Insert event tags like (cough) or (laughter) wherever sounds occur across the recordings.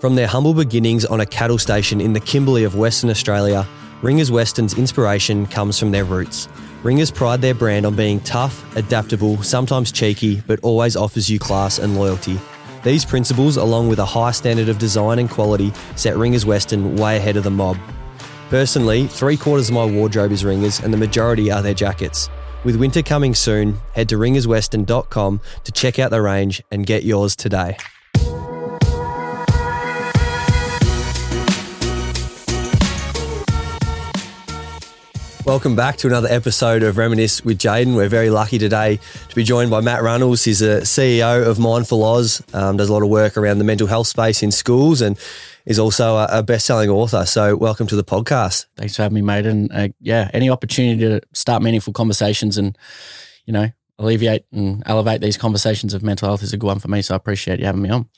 From their humble beginnings on a cattle station in the Kimberley of Western Australia, Ringers Western's inspiration comes from their roots. Ringers pride their brand on being tough, adaptable, sometimes cheeky, but always offers you class and loyalty. These principles, along with a high standard of design and quality, set Ringers Western way ahead of the mob. Personally, three quarters of my wardrobe is Ringers, and the majority are their jackets. With winter coming soon, head to ringerswestern.com to check out the range and get yours today. Welcome back to another episode of Reminisce with Jaidyn. We're very lucky today to be joined by Matt Runnalls. He's a CEO of Mindful Aus, um, does a lot of work around the mental health space in schools, and is also a, a best-selling author. So, welcome to the podcast. Thanks for having me, mate. And uh, yeah, any opportunity to start meaningful conversations and you know alleviate and elevate these conversations of mental health is a good one for me. So, I appreciate you having me on.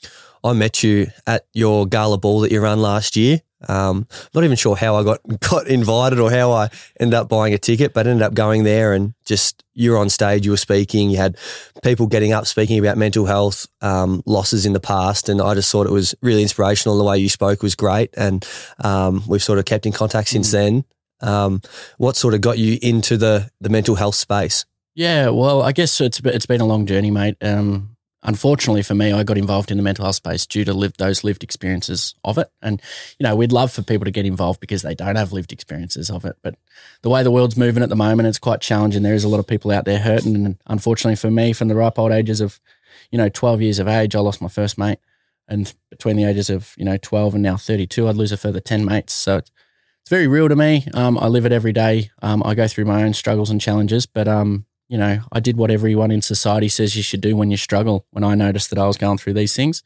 I met you at your gala ball that you ran last year. Um, not even sure how I got (laughs) got invited or how I ended up buying a ticket, but ended up going there and just you were on stage, you were speaking, you had people getting up speaking about mental health um, losses in the past, and I just thought it was really inspirational. The way you spoke was great, and um, we've sort of kept in contact since mm. then. Um, what sort of got you into the the mental health space? Yeah, well, I guess it's it's been a long journey, mate. Um, unfortunately for me, I got involved in the mental health space due to live, those lived experiences of it. And, you know, we'd love for people to get involved because they don't have lived experiences of it. But the way the world's moving at the moment, it's quite challenging. There is a lot of people out there hurting. And unfortunately for me, from the ripe old ages of, you know, 12 years of age, I lost my first mate. And between the ages of, you know, 12 and now 32, I'd lose a further 10 mates. So it's, it's very real to me. Um, I live it every day. Um, I go through my own struggles and challenges, but um, you know, I did what everyone in society says you should do when you struggle. When I noticed that I was going through these things,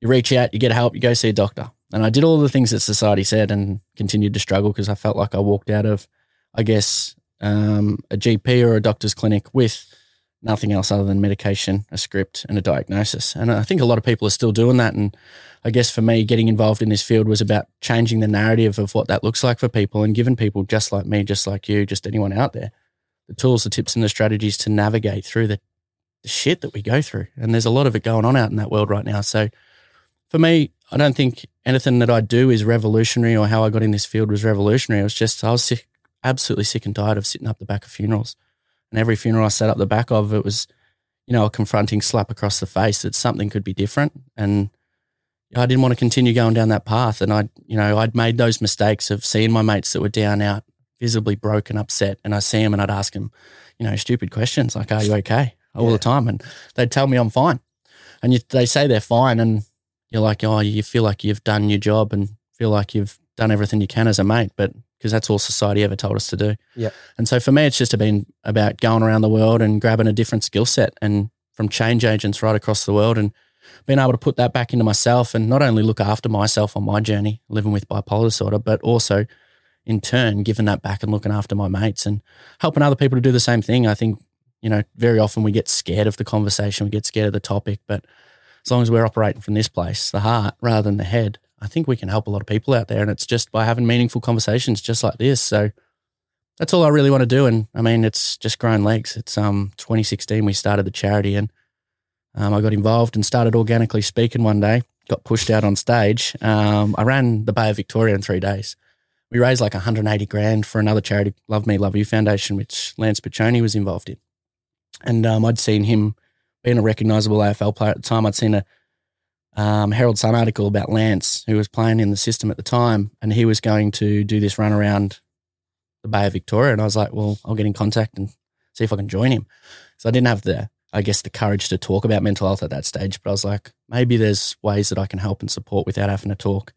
you reach out, you get help, you go see a doctor. And I did all the things that society said and continued to struggle because I felt like I walked out of, I guess, um, a GP or a doctor's clinic with nothing else other than medication, a script, and a diagnosis. And I think a lot of people are still doing that. And I guess for me, getting involved in this field was about changing the narrative of what that looks like for people and giving people just like me, just like you, just anyone out there, the tools, the tips, and the strategies to navigate through the, the shit that we go through. And there's a lot of it going on out in that world right now. So for me, I don't think anything that I do is revolutionary or how I got in this field was revolutionary. It was just, I was sick, absolutely sick and tired of sitting up the back of funerals. And every funeral I sat up the back of, it was, you know, a confronting slap across the face that something could be different. And I didn't want to continue going down that path. And I, you know, I'd made those mistakes of seeing my mates that were down out visibly broken, upset, and I see him and I'd ask him, you know, stupid questions like, "Are you okay?" all yeah. the time, and they'd tell me I'm fine, and you, they say they're fine, and you're like, oh, you feel like you've done your job and feel like you've done everything you can as a mate, but because that's all society ever told us to do. Yeah. And so for me, it's just been about going around the world and grabbing a different skill set and from change agents right across the world and being able to put that back into myself and not only look after myself on my journey living with bipolar disorder, but also in turn giving that back and looking after my mates and helping other people to do the same thing. I think, you know, very often we get scared of the conversation, we get scared of the topic, but as long as we're operating from this place, the heart rather than the head, I think we can help a lot of people out there. And it's just by having meaningful conversations just like this. So that's all I really want to do. And I mean, it's just grown legs. It's um 2016 we started the charity and um, I got involved and started organically speaking one day. Got pushed out on stage. Um, I ran the Bay of Victoria in three days we raised like 180 grand for another charity, Love Me, Love You Foundation, which Lance Picioane was involved in. And um, I'd seen him being a recognisable AFL player at the time. I'd seen a um, Herald Sun article about Lance, who was playing in the system at the time, and he was going to do this run around the Bay of Victoria. And I was like, well, I'll get in contact and see if I can join him. So I didn't have the, I guess, the courage to talk about mental health at that stage, but I was like, maybe there's ways that I can help and support without having to talk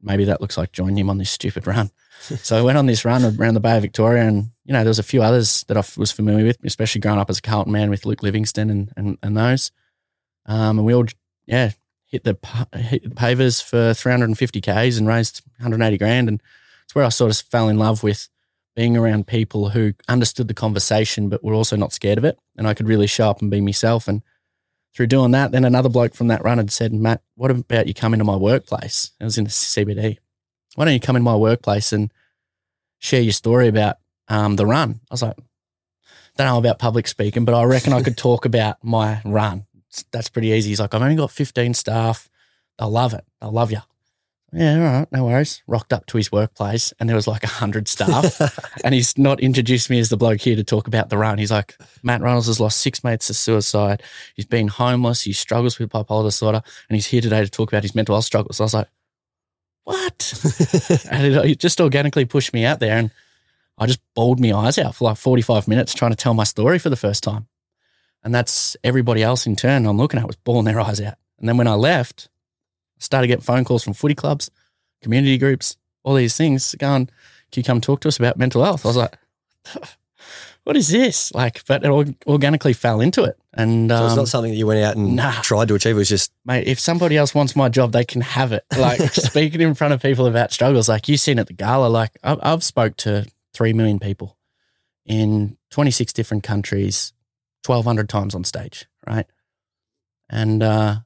maybe that looks like joining him on this stupid run. so I went on this run around the Bay of Victoria, and you know there was a few others that I was familiar with, especially growing up as a Carlton man with Luke Livingston and and, and those. Um, and we all yeah hit the hit the pavers for 350 k's and raised 180 grand, and it's where I sort of fell in love with being around people who understood the conversation but were also not scared of it, and I could really show up and be myself and through doing that, then another bloke from that run had said, Matt, what about you come into my workplace? It was in the CBD. Why don't you come into my workplace and share your story about um, the run? I was like, don't know about public speaking, but I reckon I could (laughs) talk about my run. That's pretty easy. He's like, I've only got 15 staff. they'll love it. They'll love you. Yeah, all right, no worries. Rocked up to his workplace and there was like a hundred staff. (laughs) and he's not introduced me as the bloke here to talk about the run. He's like, Matt Runnalls has lost six mates to suicide. He's been homeless. He struggles with bipolar disorder. And he's here today to talk about his mental health struggles. I was like, what? (laughs) and it, it just organically pushed me out there. And I just bawled my eyes out for like 45 minutes trying to tell my story for the first time. And that's everybody else in turn I'm looking at was bawling their eyes out. And then when I left, started getting phone calls from footy clubs, community groups, all these things going, can you come talk to us about mental health? I was like, (laughs) what is this? Like, but it organically fell into it. And so it's um, not something that you went out and nah. tried to achieve. It was just mate, if somebody else wants my job, they can have it. Like (laughs) speaking in front of people about struggles, like you've seen at the gala, like I've, I've spoke to 3 million people in 26 different countries, 1200 times on stage. Right. And, uh,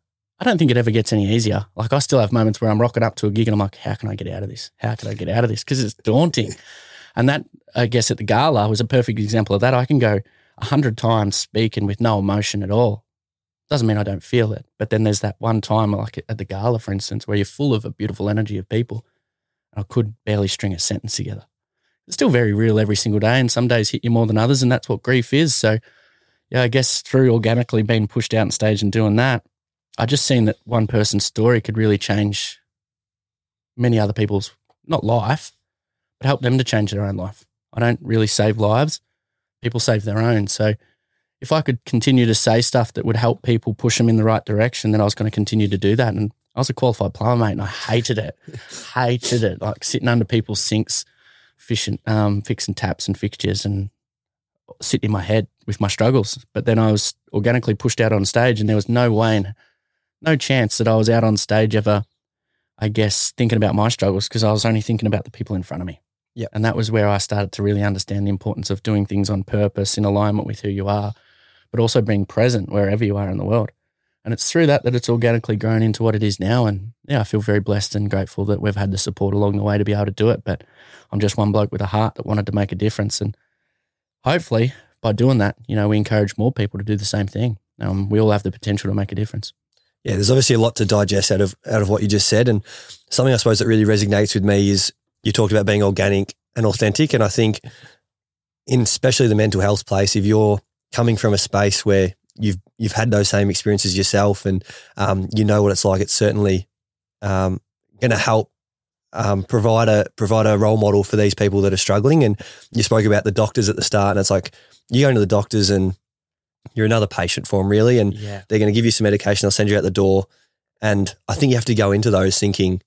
I don't think it ever gets any easier. Like I still have moments where I'm rocking up to a gig and I'm like, how can I get out of this? How can I get out of this? Because it's daunting. (laughs) And that, I guess, at the gala was a perfect example of that. I can go a hundred times speaking with no emotion at all. Doesn't mean I don't feel it. But then there's that one time, like at the gala, for instance, where you're full of a beautiful energy of people. And I could barely string a sentence together. It's still very real every single day. And some days hit you more than others. And that's what grief is. So, yeah, I guess through organically being pushed out on stage and doing that, I just seen that one person's story could really change many other people's not life, but help them to change their own life. I don't really save lives; people save their own. So, if I could continue to say stuff that would help people push them in the right direction, then I was going to continue to do that. And I was a qualified plumber, mate, and I hated it, (laughs) hated it. Like sitting under people's sinks, fishing, um, fixing taps and fixtures, and sitting in my head with my struggles. But then I was organically pushed out on stage, and there was no way. In, no chance that I was out on stage ever, I guess, thinking about my struggles because I was only thinking about the people in front of me. Yeah. And that was where I started to really understand the importance of doing things on purpose in alignment with who you are, but also being present wherever you are in the world. And it's through that that it's organically grown into what it is now. And yeah, I feel very blessed and grateful that we've had the support along the way to be able to do it. But I'm just one bloke with a heart that wanted to make a difference. And hopefully by doing that, you know, we encourage more people to do the same thing. Um, we all have the potential to make a difference. Yeah, there's obviously a lot to digest out of out of what you just said, and something I suppose that really resonates with me is you talked about being organic and authentic, and I think in especially the mental health place, if you're coming from a space where you've you've had those same experiences yourself, and um, you know what it's like, it's certainly um, going to help um, provide a provide a role model for these people that are struggling. And you spoke about the doctors at the start, and it's like you go into the doctors and you're another patient for them, really. And Yeah. they're going to give you some medication. They'll send you out the door. And I think you have to go into those thinking,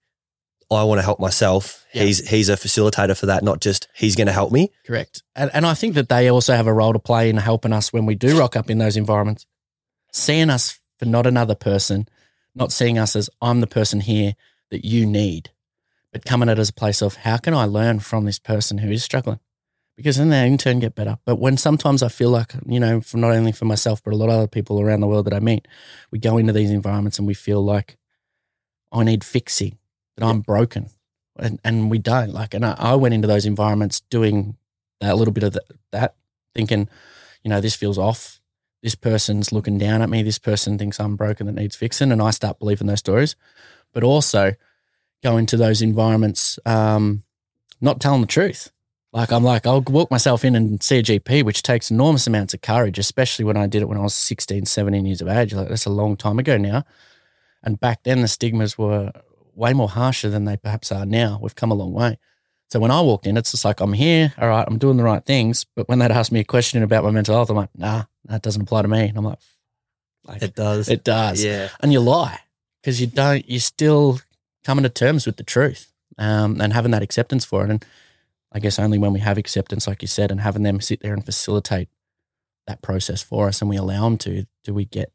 I want to help myself. Yeah. He's he's a facilitator for that, not just he's going to help me. Correct. And, and I think that they also have a role to play in helping us when we do rock up in those environments, seeing us for not another person, not seeing us as I'm the person here that you need, but coming at it as a place of how can I learn from this person who is struggling? Because then they in turn get better. But when sometimes I feel like, you know, for not only for myself, but a lot of other people around the world that I meet, we go into these environments and we feel like I need fixing, that I'm broken. And, and we don't. Like, and I, I went into those environments doing that little bit of th- that, thinking, you know, this feels off. This person's looking down at me. This person thinks I'm broken that needs fixing. And I start believing those stories. But also go into those environments, um, not telling the truth. Like, I'm like, I'll walk myself in and see a GP, which takes enormous amounts of courage, especially when I did it when I was 16, 17 years of age. Like, that's a long time ago now. And back then, the stigmas were way more harsher than they perhaps are now. We've come a long way. So when I walked in, it's just like, I'm here, all right, I'm doing the right things. But when they'd ask me a question about my mental health, I'm like, nah, that doesn't apply to me. And I'm like, like It does. it does. Yeah. And you lie because you don't, you're still coming to terms with the truth um, and having that acceptance for it. And I guess only when we have acceptance, like you said, and having them sit there and facilitate that process for us and we allow them to, do we get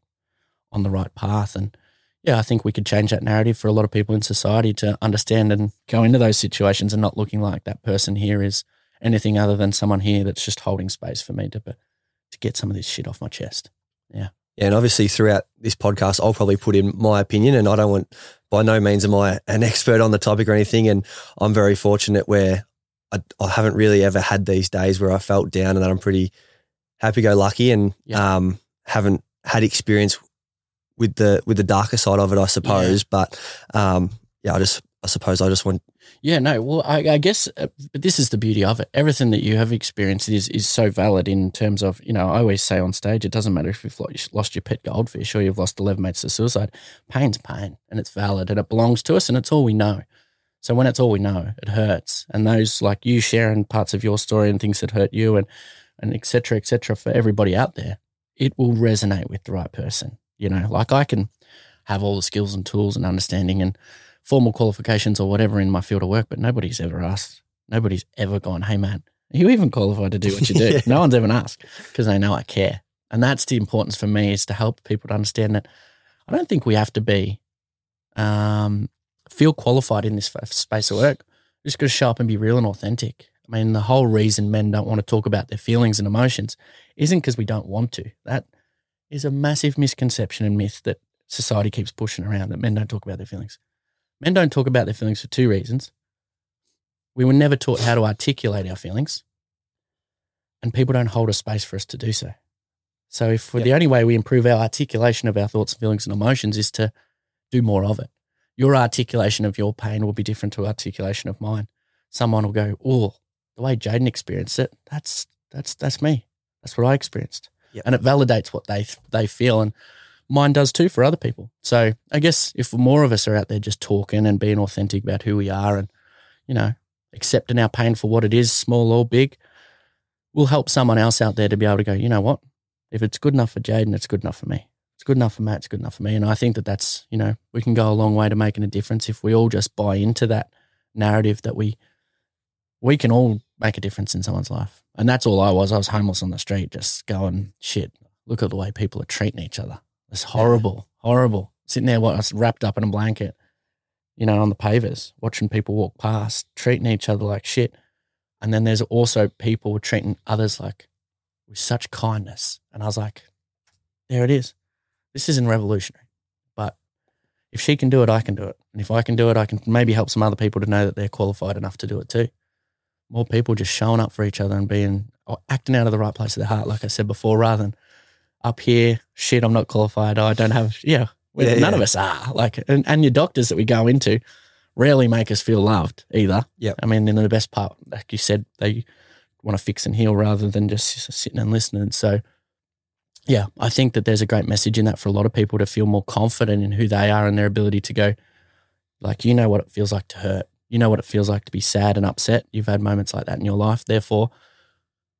on the right path. And yeah, I think we could change that narrative for a lot of people in society to understand and go into those situations and not looking like that person here is anything other than someone here that's just holding space for me to, to get some of this shit off my chest. Yeah, Yeah, and obviously throughout this podcast, I'll probably put in my opinion, and I don't want, by no means am I an (laughs) expert on the topic or anything. And I'm very fortunate where I, I haven't really ever had these days where I felt down, and that I'm pretty happy go lucky, and Yeah. um, haven't had experience with the with the darker side of it, I suppose. But um, yeah, I just I suppose I just want Yeah, no. Well, I, I guess, uh, but this is the beauty of it. Everything that you have experienced is is so valid in terms of you know. I always say on stage, it doesn't matter if you've lost your pet goldfish or you've lost eleven mates to suicide. Pain's pain, and it's valid, and it belongs to us, and it's all we know. So when it's all we know, it hurts, and those like you sharing parts of your story and things that hurt you, and and et cetera, et cetera, for everybody out there, it will resonate with the right person. You know, like I can have all the skills and tools and understanding and formal qualifications or whatever in my field of work, but nobody's ever asked. Nobody's ever gone, hey, man, are you even qualified to do what you do? (laughs) Yeah. No one's ever asked because they know I care. And that's the importance for me is to help people to understand that I don't think we have to be, um, feel qualified in this space of work. We're just got to show up and be real and authentic. I mean, the whole reason men don't want to talk about their feelings and emotions isn't because we don't want to. That is a massive misconception and myth that society keeps pushing around that men don't talk about their feelings. Men don't talk about their feelings for two reasons. We were never taught how to articulate our feelings, and people don't hold a space for us to do so. So, if Yep. the only way we improve our articulation of our thoughts, feelings, and emotions is to do more of it. Your articulation of your pain will be different to articulation of mine. Someone will go, "Oh, the way Jaidyn experienced it, that's that's that's me. That's what I experienced," Yep. and it validates what they they feel, and mine does too for other people. So I guess if more of us are out there just talking and being authentic about who we are, and you know, accepting our pain for what it is, small or big, will help someone else out there to be able to go, you know what? If it's good enough for Jaidyn, it's good enough for me. It's good enough for Matt. It's good enough for me. And I think that that's, you know, we can go a long way to making a difference if we all just buy into that narrative that we, we can all make a difference in someone's life. And that's all I was. I was homeless on the street, just going, shit, look at the way people are treating each other. It's horrible, horrible. Sitting there, what, I was wrapped up in a blanket, you know, on the pavers, watching people walk past, treating each other like shit. And then there's also people treating others like with such kindness. And I was like, there it is. This isn't revolutionary. But if she can do it, I can do it. And if I can do it, I can maybe help some other people to know that they're qualified enough to do it too. More people just showing up for each other and being or acting out of the right place of their heart, like I said before, rather than up here, shit, I'm not qualified. I don't have, yeah, Yeah, none yeah. of us are. Like, and, and your doctors that we go into rarely make us feel loved either. Yeah. I mean, in the best part, like you said, they want to fix and heal rather than just sitting and listening. So, yeah, I think that there's a great message in that for a lot of people to feel more confident in who they are and their ability to go, like, you know what it feels like to hurt. You know what it feels like to be sad and upset. You've had moments like that in your life. Therefore,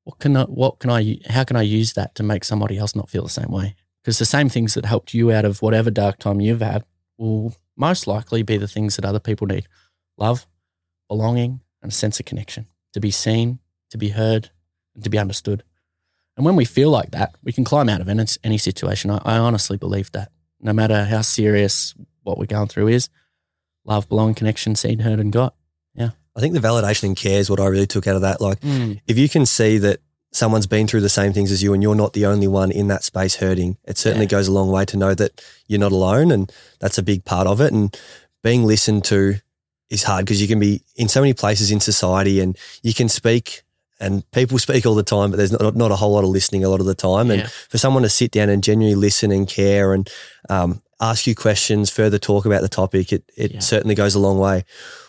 what can I, what can I, how can I use that to make somebody else not feel the same way? Because the same things that helped you out of whatever dark time you've had will most likely be the things that other people need love, belonging, and a sense of connection to be seen, to be heard, and to be understood. And when we feel like that, we can climb out of any, any situation. I, I honestly believe that no matter how serious what we're going through is, love, belonging, connection, seen, heard, and got. Yeah. I think the validation and care is what I really took out of that. Like, mm. if you can see that someone's been through the same things as you and you're not the only one in that space hurting, it certainly Yeah. goes a long way to know that you're not alone. And that's a big part of it. And being listened to is hard because you can be in so many places in society and you can speak and people speak all the time, but there's not, not a whole lot of listening a lot of the time. And Yeah. for someone to sit down and genuinely listen and care and um, ask you questions, further talk about the topic, it, it Yeah. certainly goes a long way.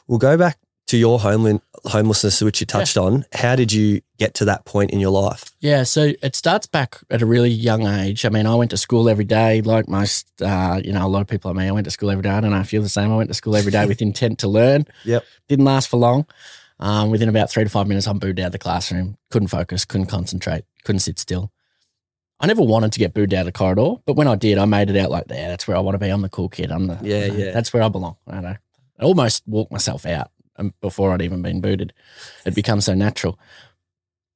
We'll go back to your homeland, homelessness, which you touched on. How did you get to that point in your life? Yeah, so it starts back at a really young age. I mean, I went to school every day, like most, uh, you know, a lot of people. I mean, I went to school every day. I don't know if you're the same. I went to school every day (laughs) with intent to learn. Yep. Didn't last for long. Um, within about three to five minutes, I'm booed out of the classroom. Couldn't focus, couldn't concentrate, couldn't sit still. I never wanted to get booed out of the corridor, but when I did, I made it out like, yeah, that's where I want to be. I'm the cool kid. I'm the Yeah, you know, yeah. That's where I belong. I know. I almost walked myself out um, before I'd even been booted. It becomes so natural.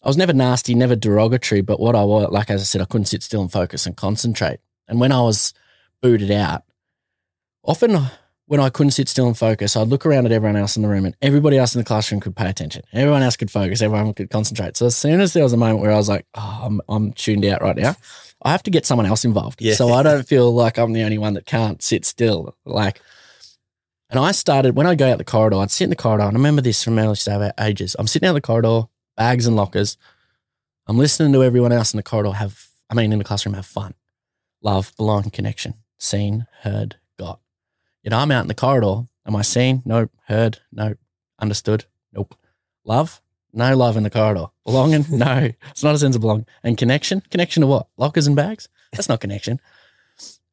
I was never nasty, never derogatory, but what I was, like as I said, I couldn't sit still and focus and concentrate. And when I was booted out, often when I couldn't sit still and focus, I'd look around at everyone else in the room and everybody else in the classroom could pay attention. Everyone else could focus, everyone could concentrate. So as soon as there was a moment where I was like, oh, I'm, I'm tuned out right now, I have to get someone else involved. Yeah. So I don't feel like I'm the only one that can't sit still. Like, and I started when I go out the corridor, I'd sit in the corridor. And I remember this from early ages. I'm sitting out the corridor, bags and lockers. I'm listening to everyone else in the corridor have, I mean, in the classroom, have fun, love, belong, connection. seen, heard, got. Yet I'm out in the corridor. Am I seen? Nope. Heard? Nope. Understood? Nope. Love? No love in the corridor. Belonging? (laughs) no. It's not a sense of belonging. And connection? Connection to what? Lockers and bags? That's not connection.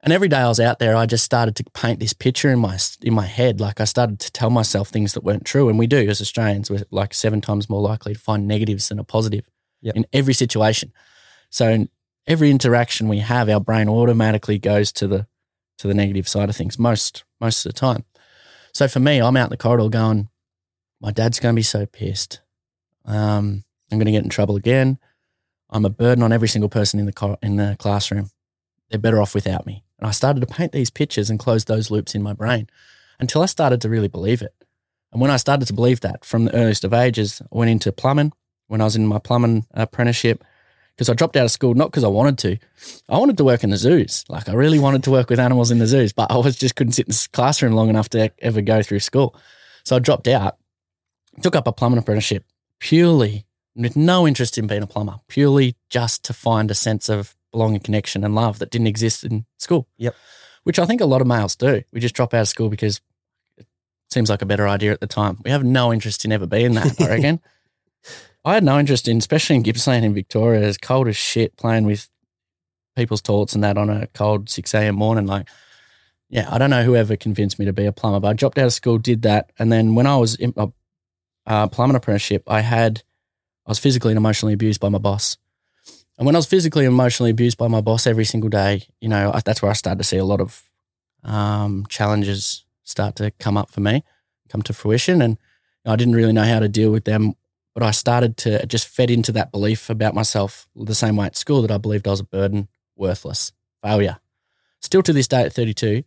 And every day I was out there, I just started to paint this picture in my in my head. Like I started to tell myself things that weren't true, and we do as Australians. We're like seven times more likely to find negatives than a positive Yep. in every situation. So in every interaction we have, our brain automatically goes to the to the negative side of things most most of the time. So for me, I'm out in the corridor going, my dad's going to be so pissed. Um, I'm going to get in trouble again. I'm a burden on every single person in the cor- in the classroom. They're better off without me. And I started to paint these pictures and close those loops in my brain until I started to really believe it. And when I started to believe that from the earliest of ages, I went into plumbing when I was in my plumbing apprenticeship because I dropped out of school not because I wanted to. I wanted to work in the zoos. Like I really wanted to work with animals in the zoos, but I was just couldn't sit in the classroom long enough to ever go through school. So I dropped out, took up a plumbing apprenticeship purely with no interest in being a plumber, purely just to find a sense of belonging, connection, and love that didn't exist in school. Yep. Which I think a lot of males do. We just drop out of school because it seems like a better idea at the time. We have no interest in ever being that, I (laughs) reckon. I had no interest in, especially in Gippsland in Victoria, it's cold as shit playing with people's toilets and that on a cold 6 a.m. morning. Like, yeah, I don't know whoever convinced me to be a plumber, but I dropped out of school, did that. And then when I was in a uh, plumbing apprenticeship, I had, I was physically and emotionally abused by my boss. And when I was physically and emotionally abused by my boss every single day, you know, I, that's where I started to see a lot of um, challenges start to come up for me, come to fruition. And I didn't really know how to deal with them but I started to just fed into that belief about myself the same way at school that I believed I was a burden, worthless, failure. Still to this day at 32,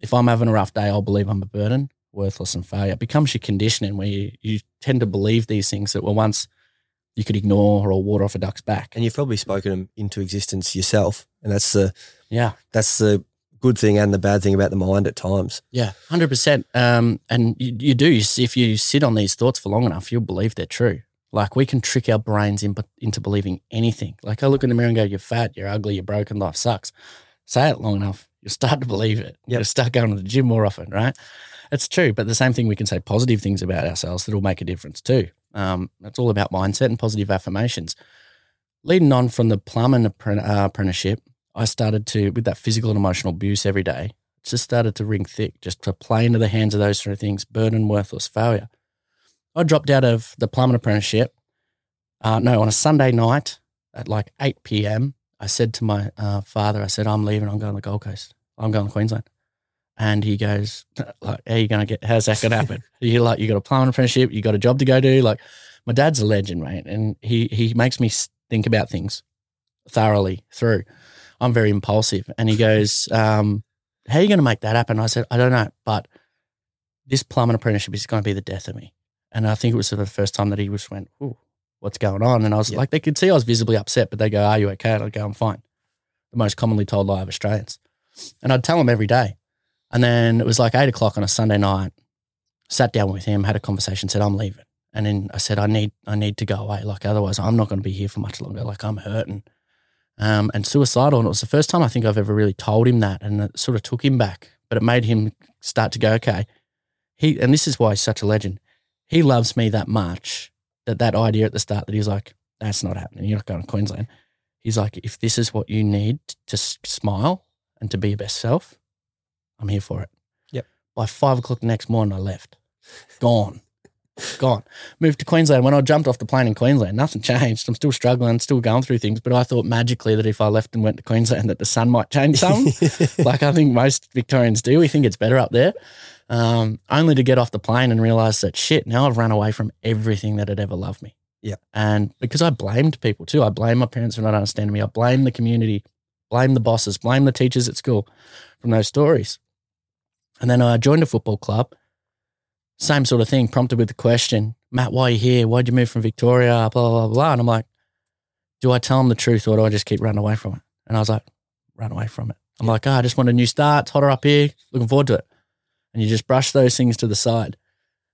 if I'm having a rough day, I'll believe I'm a burden, worthless, and failure. It becomes your conditioning where you, you tend to believe these things that were once you could ignore or water off a duck's back. And you've probably spoken them into existence yourself, and that's the Yeah. that's the good thing and the bad thing about the mind at times. Yeah, hundred percent. Um, and you, you do. You If you sit on these thoughts for long enough, you'll believe they're true. Like we can trick our brains in, into believing anything. Like I look in the mirror and go, "You're fat. You're ugly. You're broken. Life sucks." Say it long enough, you'll start to believe it. Yep. You'll start going to the gym more often, right? It's true. But the same thing, we can say positive things about ourselves that'll make a difference too. Um, it's all about mindset and positive affirmations. Leading on from the plumbing uh, apprenticeship, I started to, with that physical and emotional abuse every day, just started to ring thick, just to play into the hands of those sort of things, burden, worthless, failure. I dropped out of the plumbing apprenticeship. Uh, no, on a Sunday night at like 8 p.m., I said to my uh, father, I said, I'm leaving, I'm going to the Gold Coast. I'm going to Queensland. And he goes, (laughs) like, how you going to get, how's that going to happen? (laughs) you like, you got a plumbing apprenticeship, you got a job to go do. Like, my dad's a legend, mate. And he, he makes me think about things thoroughly through. I'm very impulsive. And he goes, um, how are you going to make that happen? I said, I don't know, but this plumbing apprenticeship is going to be the death of me. And I think it was sort of the first time that he just went, Ooh, what's going on? And I was Yeah. like, they could see I was visibly upset, but they go, Are you okay? And I'd go, I'm fine. The most commonly told lie of Australians. And I'd tell them every day. And then it was like eight o'clock on a Sunday night, sat down with him, had a conversation, said, I'm leaving. And then I said, I need, I need to go away. Like, otherwise I'm not going to be here for much longer. Like, I'm hurting. Um, and suicidal. And it was the first time I think I've ever really told him that. And it sort of took him back, but it made him start to go, okay. He, and this is why he's such a legend. He loves me that much that that idea at the start that he's like, that's not happening. You're not going to Queensland. He's like, if this is what you need to s- smile and to be your best self, I'm here for it. Yep. By five o'clock the next morning, I left. Gone. Gone. Moved to Queensland. When I jumped off the plane in Queensland, nothing changed. I'm still struggling, still going through things. But I thought magically that if I left and went to Queensland, that the sun might change some. (laughs) like I think most Victorians do. We think it's better up there. Um, only to get off the plane and realize that shit, now I've run away from everything that had ever loved me. Yeah. And because I blamed people too. I blame my parents for not understanding me. I blame the community, blame the bosses, blame the teachers at school from those stories. And then I joined a football club. Same sort of thing, prompted with the question, Matt, why are you here? Why'd you move from Victoria? Blah, blah, blah, blah. And I'm like, do I tell them the truth or do I just keep running away from it? And I was like, run away from it. I'm like, oh, I just want a new start. It's hotter up here. Looking forward to it. And you just brush those things to the side.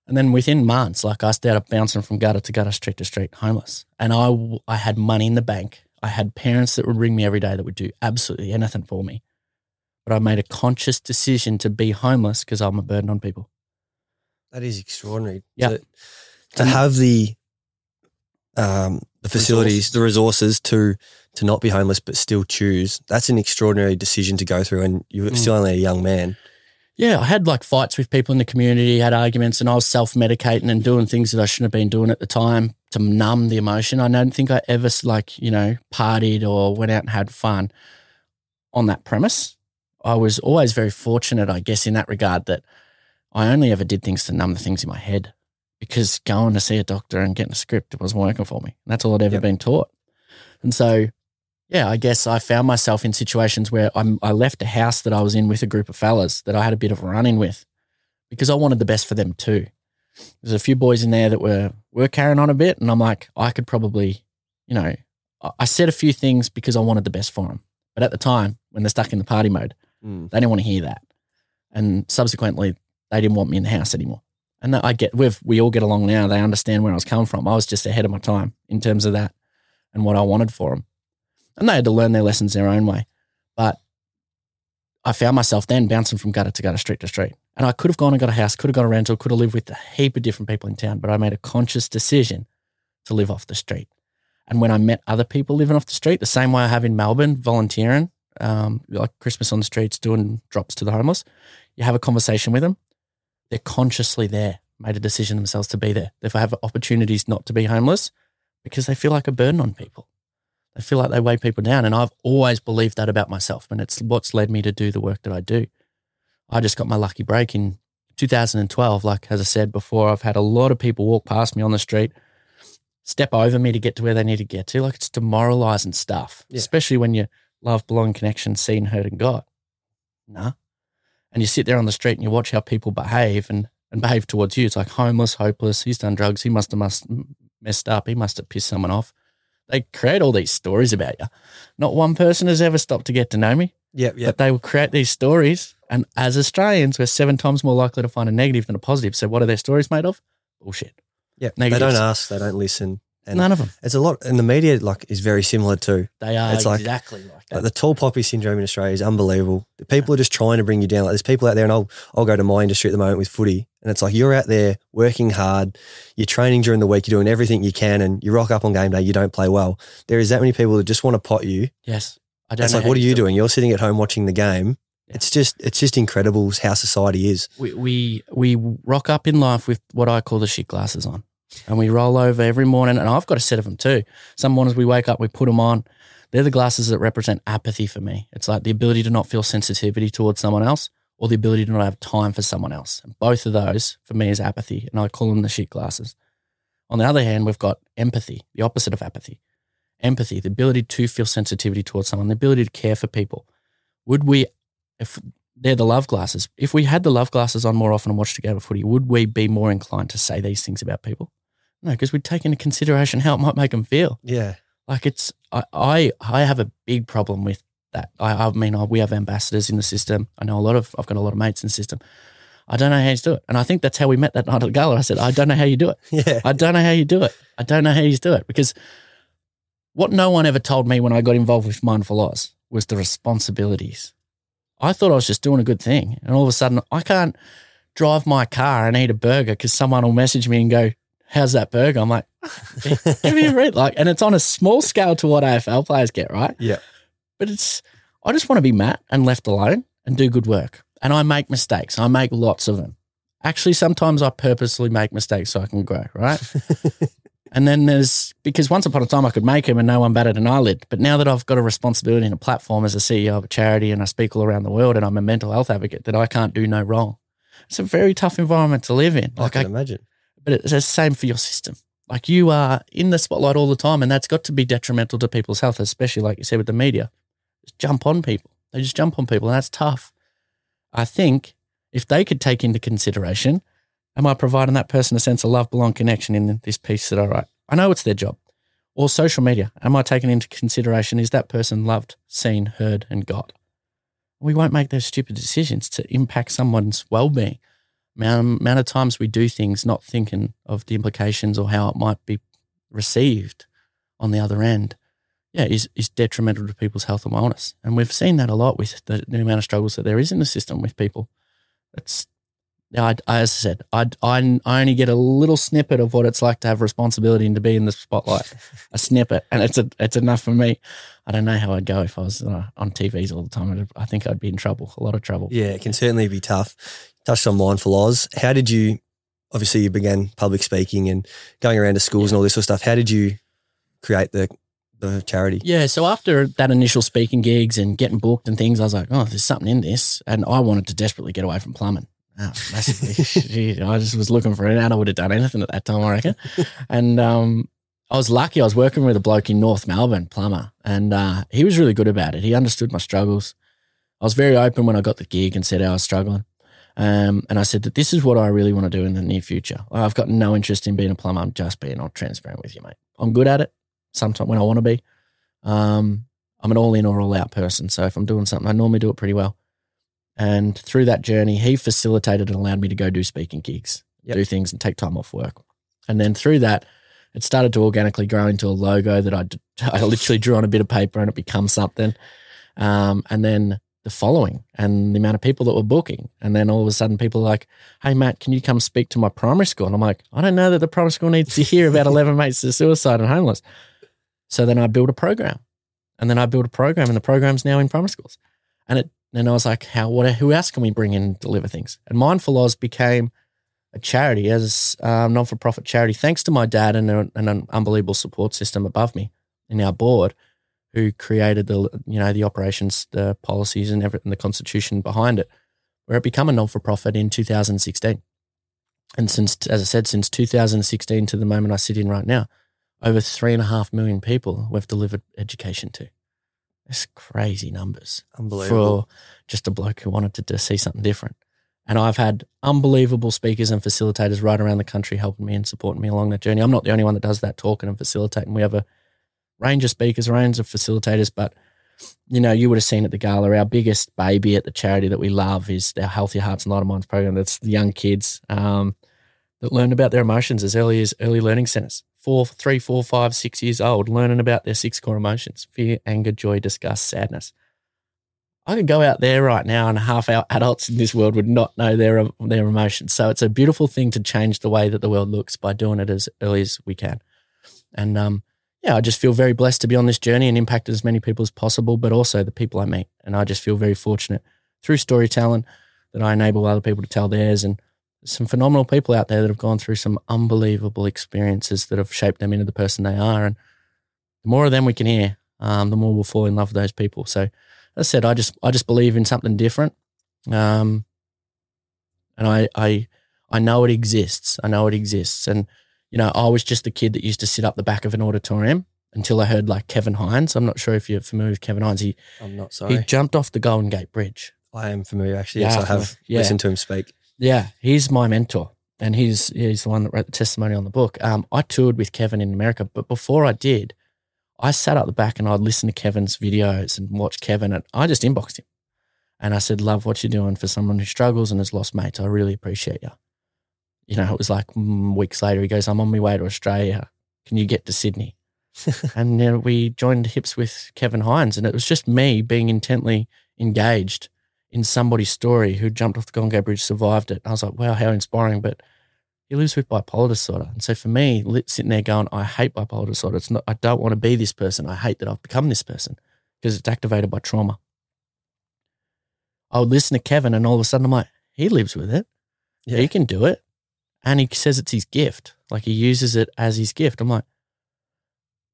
And then within months, like I started bouncing from gutter to gutter, street to street, homeless. And I, I had money in the bank. I had parents that would ring me every day that would do absolutely anything for me. but I made a conscious decision to be homeless because I'm a burden on people. That is extraordinary. Yeah. To, to have the um, the facilities, the resources to to not be homeless but still choose. That's an extraordinary decision to go through, and you're Mm. still only a young man. Yeah, I had like fights with people in the community, had arguments, and I was self medicating and doing things that I shouldn't have been doing at the time to numb the emotion. I don't think I ever like you know partied or went out and had fun on that premise. I was always very fortunate, I guess, in that regard that I only ever did things to numb the things in my head because going to see a doctor and getting a script wasn't working for me. And that's all I'd ever Yep. been taught. And so, yeah, I guess I found myself in situations where I'm, I left a house that I was in with a group of fellas that I had a bit of a run in with because I wanted the best for them too. There's a few boys in there that were were carrying on a bit, and I'm like, I could probably, you know, I- I said a few things because I wanted the best for them. But at the time, when they're stuck in the party mode, Mm. they didn't want to hear that. And subsequently, they didn't want me in the house anymore. And I get, we've, we all get along now. They understand where I was coming from. I was just ahead of my time in terms of that and what I wanted for them. And they had to learn their lessons their own way. But I found myself then bouncing from gutter to gutter, street to street. And I could have gone and got a house, could have got a rental, could have lived with a heap of different people in town. But I made a conscious decision to live off the street. And when I met other people living off the street, the same way I have in Melbourne, volunteering, um, like Christmas on the streets, doing drops to the homeless, you have a conversation with them. They're consciously there, made a decision themselves to be there. They have opportunities not to be homeless because they feel like a burden on people. They feel like they weigh people down. And I've always believed that about myself. And it's what's led me to do the work that I do. I just got my lucky break in 2012. Like, as I said before, I've had a lot of people walk past me on the street, step over me to get to where they need to get to. Like, it's demoralizing stuff, Yeah. especially when you love, belong, connection, seen, heard, and got. Nah. And you sit there on the street and you watch how people behave and, and behave towards you. It's like homeless, hopeless. He's done drugs. He must have must, messed up. He must have pissed someone off. They create all these stories about you. Not one person has ever stopped to get to know me, Yep, yep. but they will create these stories. And as Australians, we're seven times more likely to find a negative than a positive. So what are their stories made of? Bullshit. Yep. They don't ask, they don't listen. And None of them. it's a lot, and the media like is very similar too. They are It's like- exactly like that. Like the tall poppy syndrome in Australia is unbelievable. The people are just trying to bring you down. Like there's people out there, and I'll I'll go to my industry at the moment with footy, and it's like you're out there working hard, you're training during the week, you're doing everything you can, and you rock up on game day, you don't play well. There is that many people that just want to pot you. yes. I don't It's like, what are you it. doing? You're sitting at home watching the game. Yeah. It's just it's just incredible how society is. we, we we rock up in life with what I call the shit glasses on, and we roll over every morning. And I've got a set of them too. Some mornings we wake up, we put them on. They're the glasses that represent apathy for me. It's like the ability to not feel sensitivity towards someone else, or the ability to not have time for someone else. And both of those for me is apathy, and I call them the shit glasses. On the other hand, we've got empathy, the opposite of apathy. Empathy, the ability to feel sensitivity towards someone, the ability to care for people. Would we, if they're the love glasses. If we had the love glasses on more often and watched together footy, would we be more inclined to say these things about people? No, because we'd take into consideration how it might make them feel. Yeah. Like it's, I, I, I have a big problem with that. I, I mean, I, we have ambassadors in the system. I know a lot of, I've got a lot of mates in the system. I don't know how you do it. And I think that's how we met that night at the gala. I said, I don't know how you do it. (laughs) Yeah. I don't know how you do it. I don't know how you do it because what no one ever told me when I got involved with Mindful Aus was the responsibilities. I thought I was just doing a good thing. And all of a sudden, I can't drive my car and eat a burger because someone will message me and go, How's that burger? I'm like, Give me a (laughs) read. Like, and it's on a small scale to what AFL players get, right? Yeah. But it's, I just want to be Matt and left alone and do good work. And I make mistakes. I make lots of them. Actually, sometimes I purposely make mistakes so I can grow, right? (laughs) and then there's, because once upon a time I could make them and no one batted an eyelid. But now that I've got a responsibility and a platform as a CEO of a charity and I speak all around the world and I'm a mental health advocate, that I can't do no wrong. It's a very tough environment to live in. I can I, imagine. but it's the same for your system. Like you are in the spotlight all the time, and that's got to be detrimental to people's health, especially like you said with the media. Just jump on people. They just jump on people, and that's tough. I think if they could take into consideration, am I providing that person a sense of love, belong, connection in this piece that I write? I know it's their job. Or social media. Am I taking into consideration is that person loved, seen, heard, and got? We won't make those stupid decisions to impact someone's well-being amount, amount of times we do things not thinking of the implications or how it might be received on the other end. yeah, is, is detrimental to people's health and wellness. And we've seen that a lot with the, the amount of struggles that there is in the system with people. It's, I, I, as I said, I, I, I only get a little snippet of what it's like to have responsibility and to be in the spotlight, a snippet, and it's a, it's enough for me. I don't know how I'd go if I was uh, on TVs all the time. I think I'd be in trouble, a lot of trouble. Yeah, it can certainly be tough. Touched on Mindful Aus. How did you, obviously, you began public speaking and going around to schools and all this sort of stuff. How did you create the the charity? Yeah, so after that initial speaking gigs and getting booked and things, I was like, oh, there's something in this. And I wanted to desperately get away from plumbing. Oh. I just was looking for it out. I would have done anything at that time, I reckon. And um, I was lucky. I was working with a bloke in North Melbourne, plumber, and uh, he was really good about it. He understood my struggles. I was very open when I got the gig and said I was struggling. Um, and I said that this is what I really want to do in the near future. I've got no interest in being a plumber. I'm just being all transparent with you, mate. I'm good at it sometimes when I want to be. Um, I'm an all in or all out person. So if I'm doing something, I normally do it pretty well. And through that journey, he facilitated and allowed me to go do speaking gigs, yep. do things and take time off work. And then through that, it started to organically grow into a logo that I, (laughs) I literally drew on a bit of paper and it becomes something. Um, and then the following and the amount of people that were booking. And then all of a sudden people are like, hey, Matt, can you come speak to my primary school? And I'm like, I don't know that the primary school needs to hear about (laughs) 11 mates to suicide and homeless. So then I built a program, and then I built a program, and the program's now in primary schools. And it, and I was like, how, what, who else can we bring in and deliver things? And Mindful Aus became a charity as a non for profit charity, thanks to my dad and, a, and an unbelievable support system above me in our board, who created the you know the operations, the policies, and everything, the constitution behind it, where it became a non for profit in 2016. And since, as I said, since 2016 to the moment I sit in right now, over three and a half million people we've delivered education to. That's crazy numbers. Unbelievable. For just a bloke who wanted to, to see something different. And I've had unbelievable speakers and facilitators right around the country helping me and supporting me along that journey. I'm not the only one that does that talking and facilitating. We have a range of speakers, range of facilitators, but you know, you would have seen at the gala, our biggest baby at the charity that we love is our Healthy Hearts and Lighter Minds program. That's the young kids um, that learn about their emotions as early as early learning centers four, three, four, five, six years old, learning about their six core emotions fear, anger, joy, disgust, sadness. I could go out there right now and half our adults in this world would not know their, their emotions. So it's a beautiful thing to change the way that the world looks by doing it as early as we can. And um, yeah, I just feel very blessed to be on this journey and impact as many people as possible, but also the people I meet. And I just feel very fortunate through storytelling that I enable other people to tell theirs and some phenomenal people out there that have gone through some unbelievable experiences that have shaped them into the person they are. And the more of them we can hear, um, the more we'll fall in love with those people. So, as I said, I just I just believe in something different, um, and I I I know it exists. I know it exists, and you know I was just a kid that used to sit up the back of an auditorium until I heard like Kevin Hines. I'm not sure if you're familiar with Kevin Hines. He I'm not sorry. He jumped off the Golden Gate Bridge. I am familiar actually. Yes, I have yeah. listened to him speak. Yeah, he's my mentor, and he's he's the one that wrote the testimony on the book. Um, I toured with Kevin in America, but before I did, I sat at the back and I'd listen to Kevin's videos and watch Kevin, and I just inboxed him, and I said, "Love what you're doing for someone who struggles and has lost mates. I really appreciate you." You know, it was like mm, weeks later. He goes, "I'm on my way to Australia. Can you get to Sydney?" (laughs) and then we joined hips with Kevin Hines, and it was just me being intently engaged in somebody's story who jumped off the Golden Bridge, survived it. I was like, wow, how inspiring. But he lives with bipolar disorder. And so for me, sitting there going, I hate bipolar disorder. It's not, I don't want to be this person. I hate that I've become this person because it's activated by trauma. I would listen to Kevin and all of a sudden I'm like, he lives with it. Yeah. He can do it. And he says it's his gift. Like he uses it as his gift. I'm like,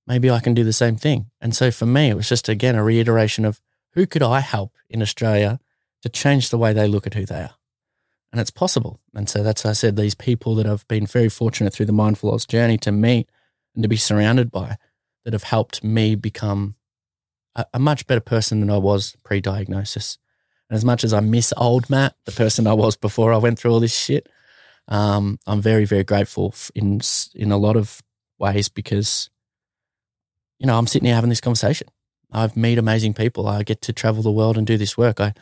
maybe I can do the same thing. And so for me, it was just again a reiteration of who could I help in Australia to change the way they look at who they are. And it's possible. And so that's I said these people that I've been very fortunate through the Mindful Aus journey to meet and to be surrounded by that have helped me become a, a much better person than I was pre diagnosis. And as much as I miss old Matt, the person I was before I went through all this shit, um, I'm very, very grateful in in a lot of ways because, you know, I'm sitting here having this conversation. I've met amazing people. I get to travel the world and do this work. I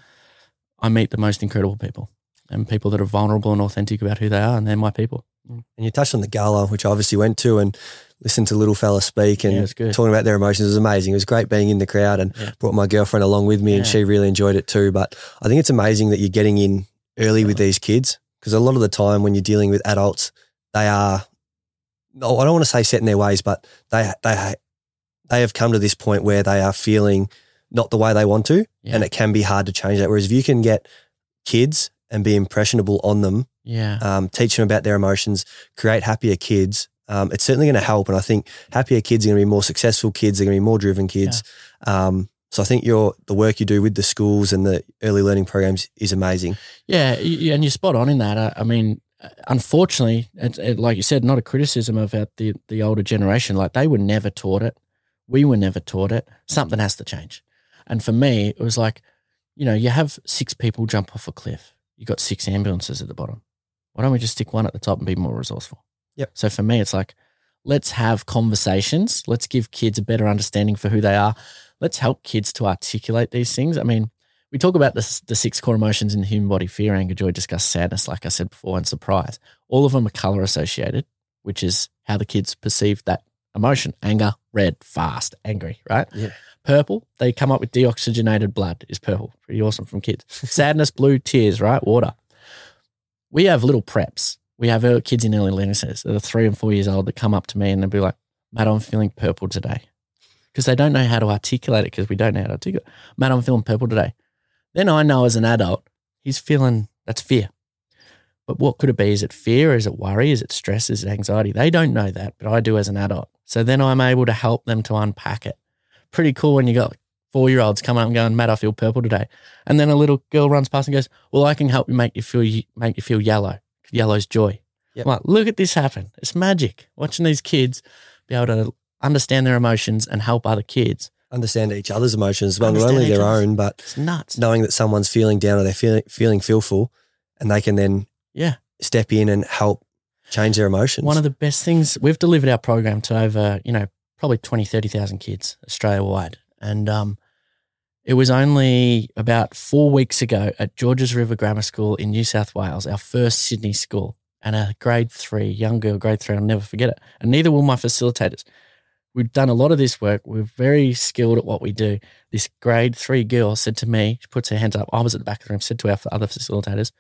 I meet the most incredible people and people that are vulnerable and authentic about who they are, and they're my people. Mm. And you touched on the gala, which I obviously went to, and listened to little fella speak and Yeah, talking about their emotions. It was amazing. It was great being in the crowd and Yeah. brought my girlfriend along with me, and she really enjoyed it too. But I think it's amazing that you're getting in early with these kids because a lot of the time when you're dealing with adults, they are. I don't want to say set in their ways, but they they they have come to this point where they are feeling not the way they want to, Yeah. and it can be hard to change that. Whereas if you can get kids and be impressionable on them Yeah. um, teach them about their emotions, create happier kids. Um, it's certainly going to help, and I think happier kids are going to be more successful kids. They're going to be more driven kids. Um, so I think your the work you do with the schools and the early learning programs is amazing. Yeah, and you're spot on in that. I, I mean, uh, unfortunately, it, it, like you said, not a criticism of the the older generation. Like they were never taught it. We were never taught it. Something has to change. And for me, it was like, you know, you have six people jump off a cliff. You got six ambulances at the bottom. Why don't we just stick one at the top and be more resourceful? Yep. So for me, it's like, let's have conversations. Let's give kids a better understanding for who they are. Let's help kids to articulate these things. I mean, we talk about the, the six core emotions in the human body fear, anger, joy, disgust, sadness, like I said before, and surprise. All of them are color associated, which is how the kids perceive that emotion anger, red, fast, angry, right? Yeah. Purple, they come up with deoxygenated blood, is purple. Pretty awesome from kids. Sadness, blue, tears, right? Water. We have little preps. We have kids in early that are three and four years old that come up to me and they'll be like, Matt, I'm feeling purple today. Because they don't know how to articulate it because we don't know how to articulate. Matt, I'm feeling purple today. Then I know as an adult, he's feeling that's fear. But what could it be? Is it fear? Is it worry? Is it stress? Is it anxiety? They don't know that, but I do as an adult. So then I'm able to help them to unpack it. Pretty cool when you got four year olds coming up and going, Matt, I feel purple today. And then a little girl runs past and goes, Well, I can help you make you feel make you feel yellow. Yellow's joy. Yep. I'm like, look at this happen. It's magic. Watching these kids be able to understand their emotions and help other kids. Understand each other's emotions, well, not only their other's- own, but It's nuts. knowing that someone's feeling down or they're feeling feeling fearful, and they can then Yeah. step in and help change their emotions. One of the best things we've delivered our program to over, you know, probably 20, 30,000 kids Australia wide. And um, it was only about four weeks ago at Georges River Grammar School in New South Wales, our first Sydney school, and a grade three, young girl, grade three, I'll never forget it. And neither will my facilitators. We've done a lot of this work. We're very skilled at what we do. This grade three girl said to me, she puts her hands up. I was at the back of the room, said to our other facilitators,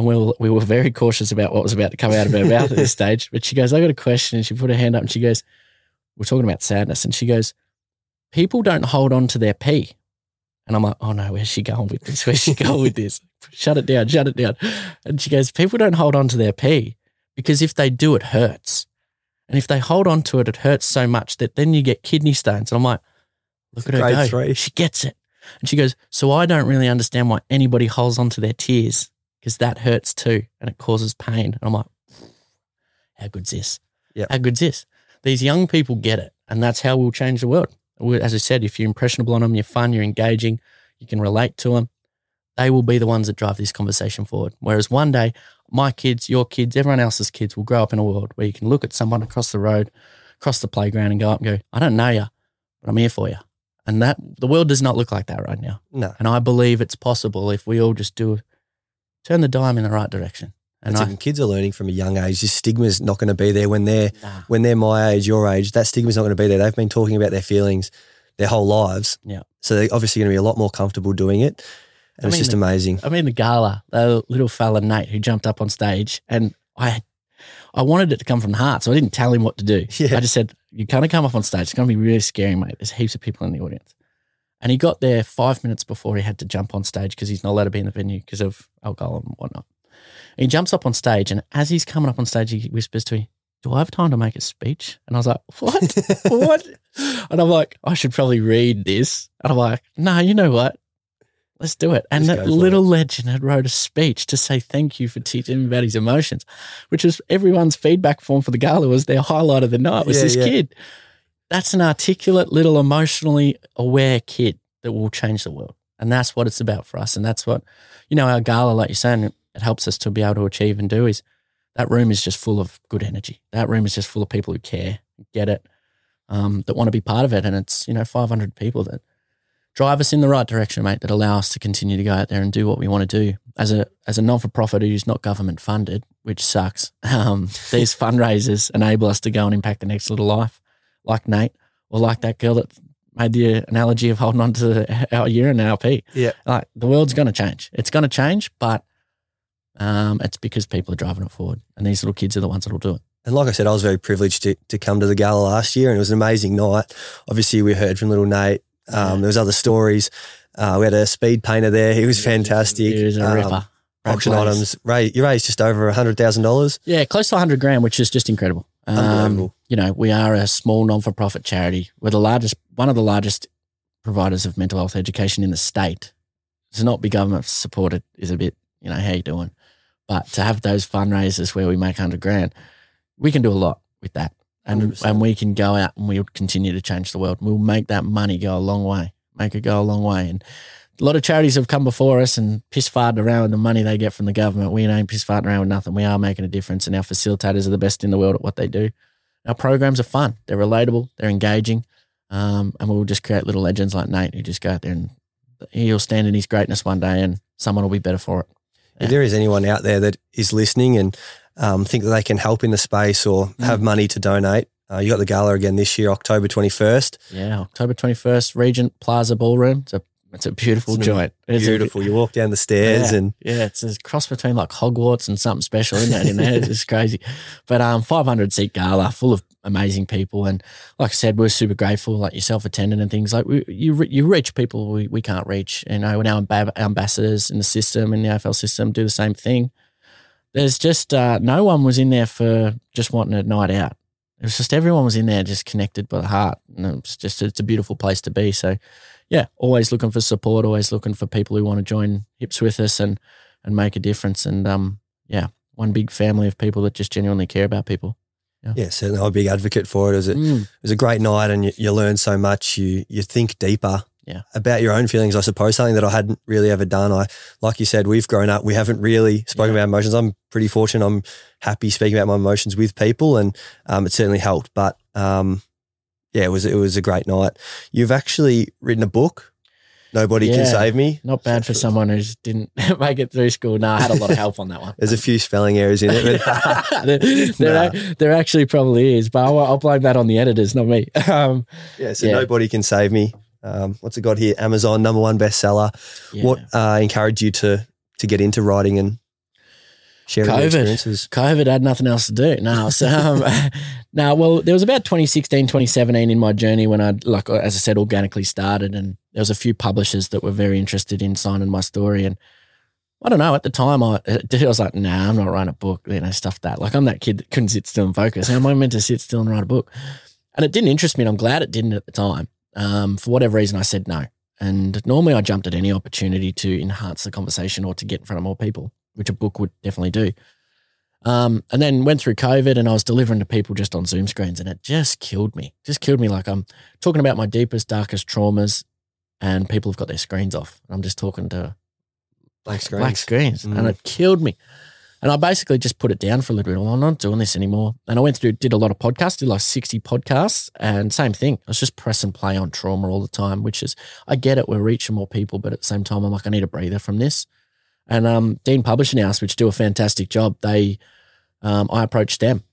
and we were, we were very cautious about what was about to come out of her mouth at this stage. But she goes, I got a question. And she put her hand up and she goes, We're talking about sadness. And she goes, People don't hold on to their pee. And I'm like, Oh no, where's she going with this? Where's she going with this? Shut it down, shut it down. And she goes, People don't hold on to their pee because if they do, it hurts. And if they hold on to it, it hurts so much that then you get kidney stones. And I'm like, Look at her go. three. She gets it. And she goes, So I don't really understand why anybody holds on to their tears because that hurts too and it causes pain. And I'm like, how good's this? Yeah. How good's this? These young people get it. And that's how we'll change the world. As I said, if you're impressionable on them, you're fun, you're engaging, you can relate to them, they will be the ones that drive this conversation forward. Whereas one day, my kids, your kids, everyone else's kids will grow up in a world where you can look at someone across the road, across the playground and go up and go, I don't know you, but I'm here for you. And that the world does not look like that right now. no, And I believe it's possible if we all just do turn the dime in the right direction. And I, kids are learning from a young age. This stigma's not going to be there when they're Nah. when they're my age, your age. That stigma's not going to be there. They've been talking about their feelings their whole lives. Yeah. So they're obviously going to be a lot more comfortable doing it, and I it's mean, just the- amazing. I mean, the gala, the little fella Nate who jumped up on stage, and I, I wanted it to come from the heart, so I didn't tell him what to do. (laughs) Yeah. I just said, "You kind of come up on stage. It's going to be really scary, mate. There's heaps of people in the audience." And he got there five minutes before he had to jump on stage because he's not allowed to be in the venue because of alcohol and whatnot. And he jumps up on stage, and as he's coming up on stage, he whispers to me, "Do I have time to make a speech?" And I was like, "What? (laughs) what?" And I'm like, "I should probably read this." And I'm like, "No, you know what? Let's do it." And Just that little legend had wrote a speech to say thank you for teaching him about his emotions, which was everyone's feedback form for the gala was their highlight of the night was Yeah, this yeah. kid. That's an articulate, little emotionally aware kid that will change the world. And that's what it's about for us. And that's what, you know, our gala, like you're saying, it helps us to be able to achieve and do is that room is just full of good energy. That room is just full of people who care, get it, um, that want to be part of it. And it's, you know, 500 people that drive us in the right direction, mate, that allow us to continue to go out there and do what we want to do. As a, as a non for profit who's not government funded, which sucks. (laughs) Um, these fundraisers enable us to go and impact the next little life, like Nate, or like that girl that made the analogy of holding on to (laughs) our urine LP. Yeah. Like the world's going to change. It's going to change, but um, it's because people are driving it forward. And these little kids are the ones that will do it. And like I said, I was very privileged to, to come to the gala last year, and it was an amazing night. Obviously, we heard from little Nate. Um, Yeah. There was other stories. Uh, we had a speed painter there. He was fantastic. It was a Um, ripper. Auction items. Ray, you raised just over hundred thousand dollars. Yeah, close to 100 grand, which is just incredible. Um, you know, we are a small non for profit charity. We're the largest, one of the largest providers of mental health education in the state. To not be government supported is a bit, you know, how you doing? But to have those fundraisers where we make 100 grand, we can do a lot with that. And, 100%. and we can go out and we'll continue to change the world. We'll make that money go a long way, make it go a long way. And a lot of charities have come before us and piss farted around with the money they get from the government. We ain't piss farting around with nothing. We are making a difference, and our facilitators are the best in the world at what they do. Our programs are fun. They're relatable. They're engaging, um, and we'll just create little legends like Nate who just go out there and he'll stand in his greatness one day, and someone will be better for it. Yeah. If there is anyone out there that is listening and um, think that they can help in the space or Mm. have money to donate, uh, you got the gala again this year, October twenty first. Yeah, October twenty first, Regent Plaza Ballroom. It's a it's a beautiful It's joint. It's a- Beautiful. you walk down the stairs Yeah. and Yeah, it's a cross between like Hogwarts and something special, isn't it? In there, it's just crazy. But um, 500 seat gala, full of amazing people, and like I said, we're super grateful, like yourself attending and things like we, you. You reach people we, we can't reach. You know, when our amb- ambassadors in the system in the AFL system do the same thing. There's just uh, no one was in there for just wanting a night out. It was just everyone was in there just connected by the heart, and it's just it's a beautiful place to be. So yeah, always looking for support, always looking for people who want to join hips with us and and make a difference. And um, yeah, one big family of people that just genuinely care about people. yeah, certainly I'm a big advocate for it. It was a, Mm. it was a great night and you, you learn so much. You you think deeper Yeah. about your own feelings, I suppose, something that I hadn't really ever done. I like you said, we've grown up, we haven't really spoken Yeah. about emotions. I'm pretty fortunate. I'm happy speaking about my emotions with people and um, it certainly helped. But um, yeah, it was it was a great night. You've actually written a book. Nobody can save me. Not bad for someone who didn't (laughs) make it through school. No, I had a lot of help on that one. There's a few spelling errors in it. But (laughs) (laughs) there, there, there actually probably is, but I'll, I'll blame that on the editors, not me. Um, yeah, so Yeah. nobody can save me. Um, what's it got here? Amazon number one bestseller. yeah. What uh, encouraged you to to get into writing and sharing COVID. experiences? COVID had nothing else to do. No, so um, (laughs) no. Well, there was about 2016, 2017 in my journey when I, like as I said, organically started, and there was a few publishers that were very interested in signing my story. And I don't know. At the time, I, I was like, "Nah, I'm not writing a book." You know, stuff that. Like I'm that kid that couldn't sit still and focus. How am I meant to sit still and write a book? And it didn't interest me. and I'm glad it didn't at the time. Um, for whatever reason, I said no. And normally, I jumped at any opportunity to enhance the conversation or to get in front of more people, which a book would definitely do. Um, and then went through COVID and I was delivering to people just on Zoom screens and it just killed me. Just killed me. Like I'm talking about my deepest, darkest traumas and people have got their screens off. I'm just talking to Black screens. black screens. Mm. And it killed me. And I basically just put it down for a little bit. Well, I'm not doing this anymore. And I went through, did a lot of podcasts, did like 60 podcasts, and same thing. I was just press and play on trauma all the time, which is, I get it, we're reaching more people, but at the same time, I'm like, I need a breather from this. And um, Dean Publishing House, which do a fantastic job, they, um, I approached them.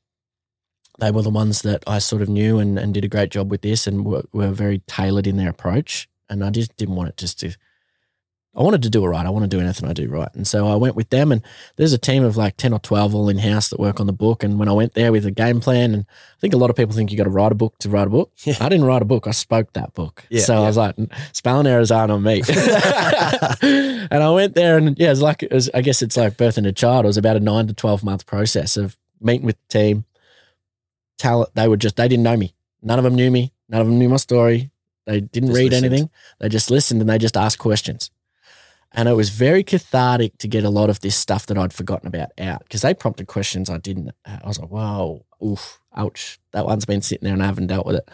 They were the ones that I sort of knew and, and did a great job with this and were, were very tailored in their approach. And I just didn't want it just to, I wanted to do it right. I want to do anything I do right. And so I went with them and there's a team of like 10 or 12 all in house that work on the book. And when I went there with a game plan, and I think a lot of people think you got to write a book to write a book. Yeah. I didn't write a book. I spoke that book. Yeah, so yeah. I was like, spelling errors aren't on me. (laughs) (laughs) and I went there and yeah, it was like, it was, I guess it's like birthing a child. It was about a nine to 12 month process of meeting with the team. Talent. They were just, they didn't know me. None of them knew me. None of them knew my story. They didn't Just read listened. anything. They just listened and they just asked questions. And it was very cathartic to get a lot of this stuff that I'd forgotten about out because they prompted questions I didn't. Uh, I was like, whoa, oof, ouch. That one's been sitting there and I haven't dealt with it.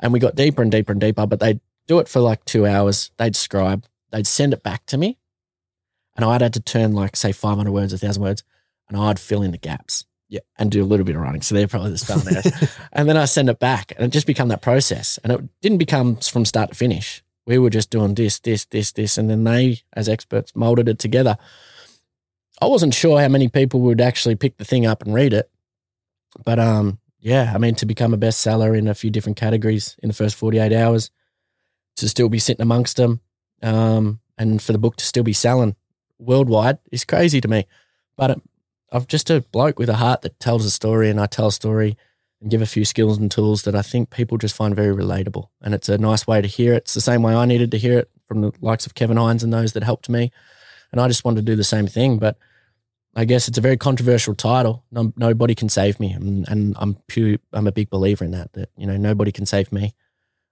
And we got deeper and deeper and deeper, but they'd do it for like two hours. They'd scribe, they'd send it back to me. And I'd had to turn like, say, 500 words, 1,000 words, and I'd fill in the gaps. Yeah. And do a little bit of writing. So they're probably the spelling (laughs) errors. and then I send it back and it just become that process. And it didn't become from start to finish. We were just doing this, this, this, this. And then they, as experts, molded it together. I wasn't sure how many people would actually pick the thing up and read it. But um, yeah, I mean, to become a bestseller in a few different categories in the first 48 hours, to still be sitting amongst them, um, and for the book to still be selling worldwide is crazy to me. But I'm just a bloke with a heart that tells a story, and I tell a story and give a few skills and tools that I think people just find very relatable. And it's a nice way to hear it. It's the same way I needed to hear it from the likes of Kevin Hines and those that helped me. And I just wanted to do the same thing. But I guess it's a very controversial title. No, nobody can save me, and, and I'm pure, I'm a big believer in that. That you know nobody can save me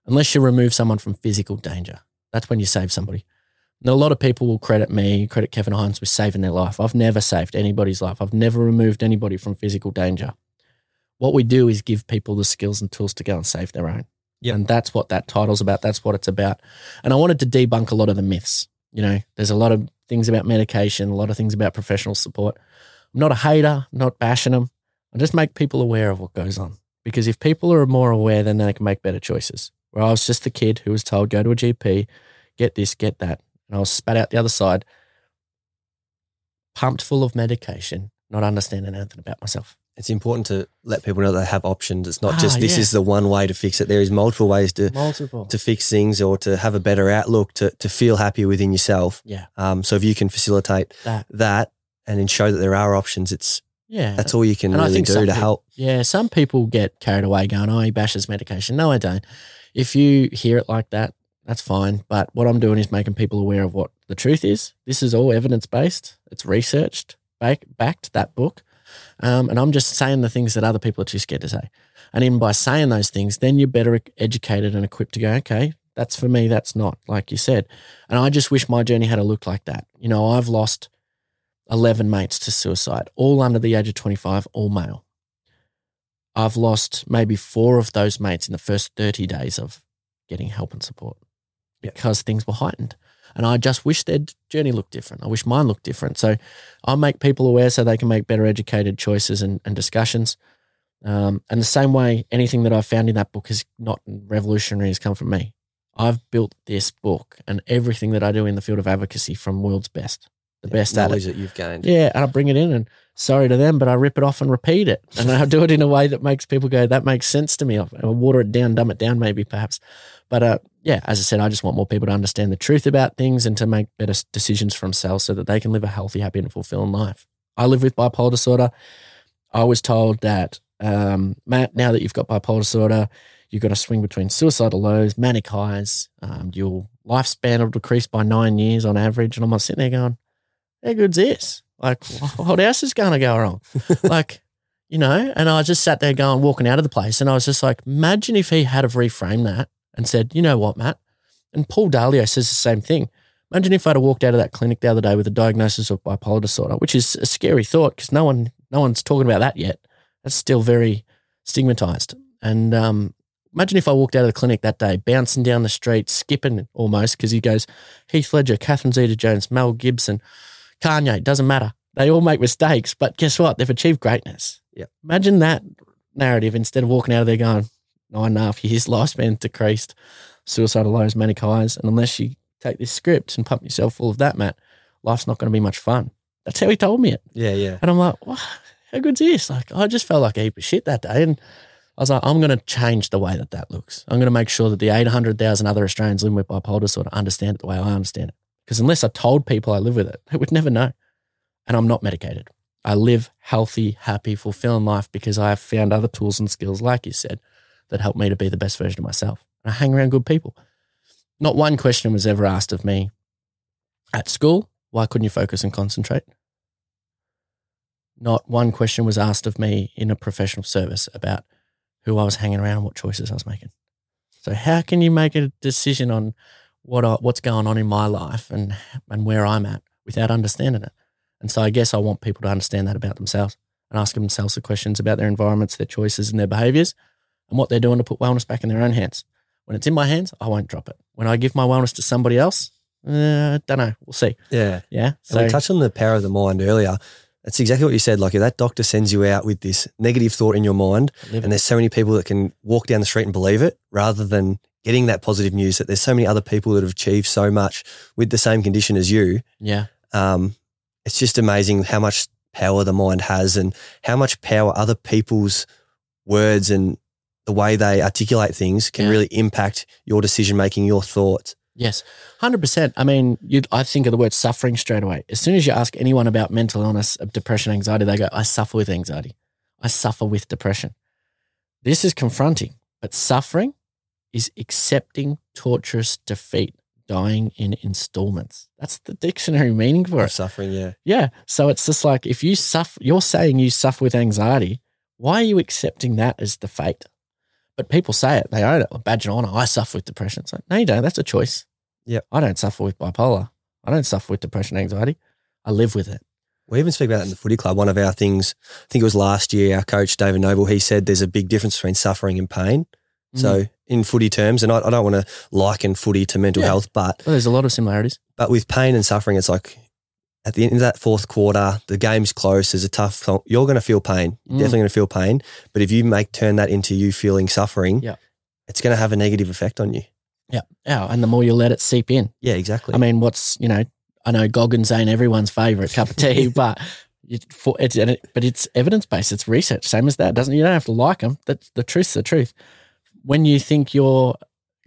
unless you remove someone from physical danger. That's when you save somebody. A lot of people will credit me, credit Kevin Hines with saving their life. I've never saved anybody's life. I've never removed anybody from physical danger. What we do is give people the skills and tools to go and save their own. Yep. And that's what that title's about. That's what it's about. And I wanted to debunk a lot of the myths. You know, there's a lot of things about medication, a lot of things about professional support. I'm not a hater, not bashing them. I just make people aware of what goes on. Because if people are more aware, then they can make better choices. Where I was just the kid who was told, go to a GP, get this, get that. And I was spat out the other side, pumped full of medication, not understanding anything about myself. It's important to let people know they have options. It's not Ah, just this yeah. is the one way to fix it. There is multiple ways to Multiple. to fix things or to have a better outlook, to to feel happy within yourself. Yeah. Um, so if you can facilitate That. that and then show that there are options, it's Yeah. that's all you can And really do to people- help. Yeah, some people get carried away going, oh, he bashes medication. No, I don't. If you hear it like that, that's fine. But what I'm doing is making people aware of what the truth is. This is all evidence based, it's researched, back, backed, that book. Um, and I'm just saying the things that other people are too scared to say. And even by saying those things, then you're better educated and equipped to go, okay, that's for me, that's not, like you said. And I just wish my journey had a look like that. You know, I've lost 11 mates to suicide, all under the age of 25, all male. I've lost maybe four of those mates in the first 30 days of getting help and support because things were heightened. And I just wish their journey looked different. I wish mine looked different. So I make people aware so they can make better educated choices and, and discussions. Um, and the same way, anything that I've found in that book is not revolutionary has come from me. I've built this book and everything that I do in the field of advocacy from world's best, the best at it. knowledge that you've gained. Yeah, and I bring it in and sorry to them, but I rip it off and repeat it. And I (laughs) do it in a way that makes people go, that makes sense to me. I'll water it down, dumb it down, maybe perhaps. But uh, yeah, as I said, I just want more people to understand the truth about things and to make better decisions for themselves so that they can live a healthy, happy, and fulfilling life. I live with bipolar disorder. I was told that, um, Matt, now that you've got bipolar disorder, you've got to swing between suicidal lows, manic highs. Um, your lifespan will decrease by nine years on average. And I'm sitting there going, how good's this? Like, (laughs) what else is going to go wrong? like, you know, and I just sat there going, walking out of the place, and I was just like, imagine if he had have reframed that and said, you know what, Matt? And Paul Dalio says the same thing. Imagine if I'd have walked out of that clinic the other day with a diagnosis of bipolar disorder, which is a scary thought because no one, no one's talking about that yet. That's still very stigmatized. And um, imagine if I walked out of the clinic that day, bouncing down the street, skipping almost because he goes, Heath Ledger, Catherine Zeta-Jones, Mel Gibson, Kanye, doesn't matter. They all make mistakes, but guess what? They've achieved greatness. Yep. Imagine that narrative instead of walking out of there going, nine and a half years, (laughs) lifespan decreased, suicidal lows, manic highs. And unless you take this script and pump yourself full of that, Matt, life's not going to be much fun. That's how he told me it. Yeah, yeah. And I'm like, what? how good's this? Like, I just felt like a heap of shit that day. And I was like, I'm going to change the way that that looks. I'm going to make sure that the 800,000 other Australians living with bipolar disorder understand it the way I understand it. Because unless I told people I live with it, they would never know. And I'm not medicated. I live healthy, happy, fulfilling life because I have found other tools and skills, like you said, that help me to be the best version of myself. And I hang around good people. Not one question was ever asked of me at school. Why couldn't you focus and concentrate? Not one question was asked of me in a professional service about who I was hanging around what choices I was making. So how can you make a decision on what I, what's going on in my life and and where I'm at without understanding it? And so I guess I want people to understand that about themselves and ask themselves the questions about their environments, their choices, and their behaviors, and what they're doing to put wellness back in their own hands. When it's in my hands, I won't drop it. When I give my wellness to somebody else, uh, don't know. We'll see. Yeah. Yeah. And we touched on the power of the mind earlier. That's exactly what you said. Like if that doctor sends you out with this negative thought in your mind, and there's so many people that can walk down the street and believe it rather than getting that positive news that there's so many other people that have achieved so much with the same condition as you. yeah. Um, it's just amazing how much power the mind has and how much power other people's words and the way they articulate things can Yeah. really impact your decision making, your thoughts. Yes, hundred percent. I mean, you. I think of the word suffering straight away. As soon as you ask anyone about mental illness, depression, anxiety, they go, "I suffer with anxiety. I suffer with depression." This is confronting, but suffering is accepting torturous defeat, dying in installments. That's the dictionary meaning for it. suffering, yeah. Yeah. So it's just like if you suffer, you're saying you suffer with anxiety. Why are you accepting that as the fate? But people say it, they own it, badge of honor. I suffer with depression. It's like, no, you don't. That's a choice. Yeah. I don't suffer with bipolar. I don't suffer with depression, anxiety. I live with it. We even speak about that in the footy club. One of our things, I think it was last year, our coach, David Noble, he said there's a big difference between suffering and pain. Mm. So in footy terms, and I, I don't want to liken footy to mental Yeah. health, but Well, there's a lot of similarities. but with pain and suffering, it's like at the end of that fourth quarter, the game's close. There's a tough. You're going to feel pain. You're Mm. definitely going to feel pain. But if you make turn that into you feeling suffering, Yeah. it's going to have a negative effect on you. Yeah. Yeah. And the more you let it seep in. Yeah, exactly. I mean, what's, you know, I know Goggins ain't everyone's favorite cup of tea, (laughs) but it, for, it's, but it's evidence based. It's research. Same as that. Doesn't, you don't have to like them. That's the truth's the truth. When you think you're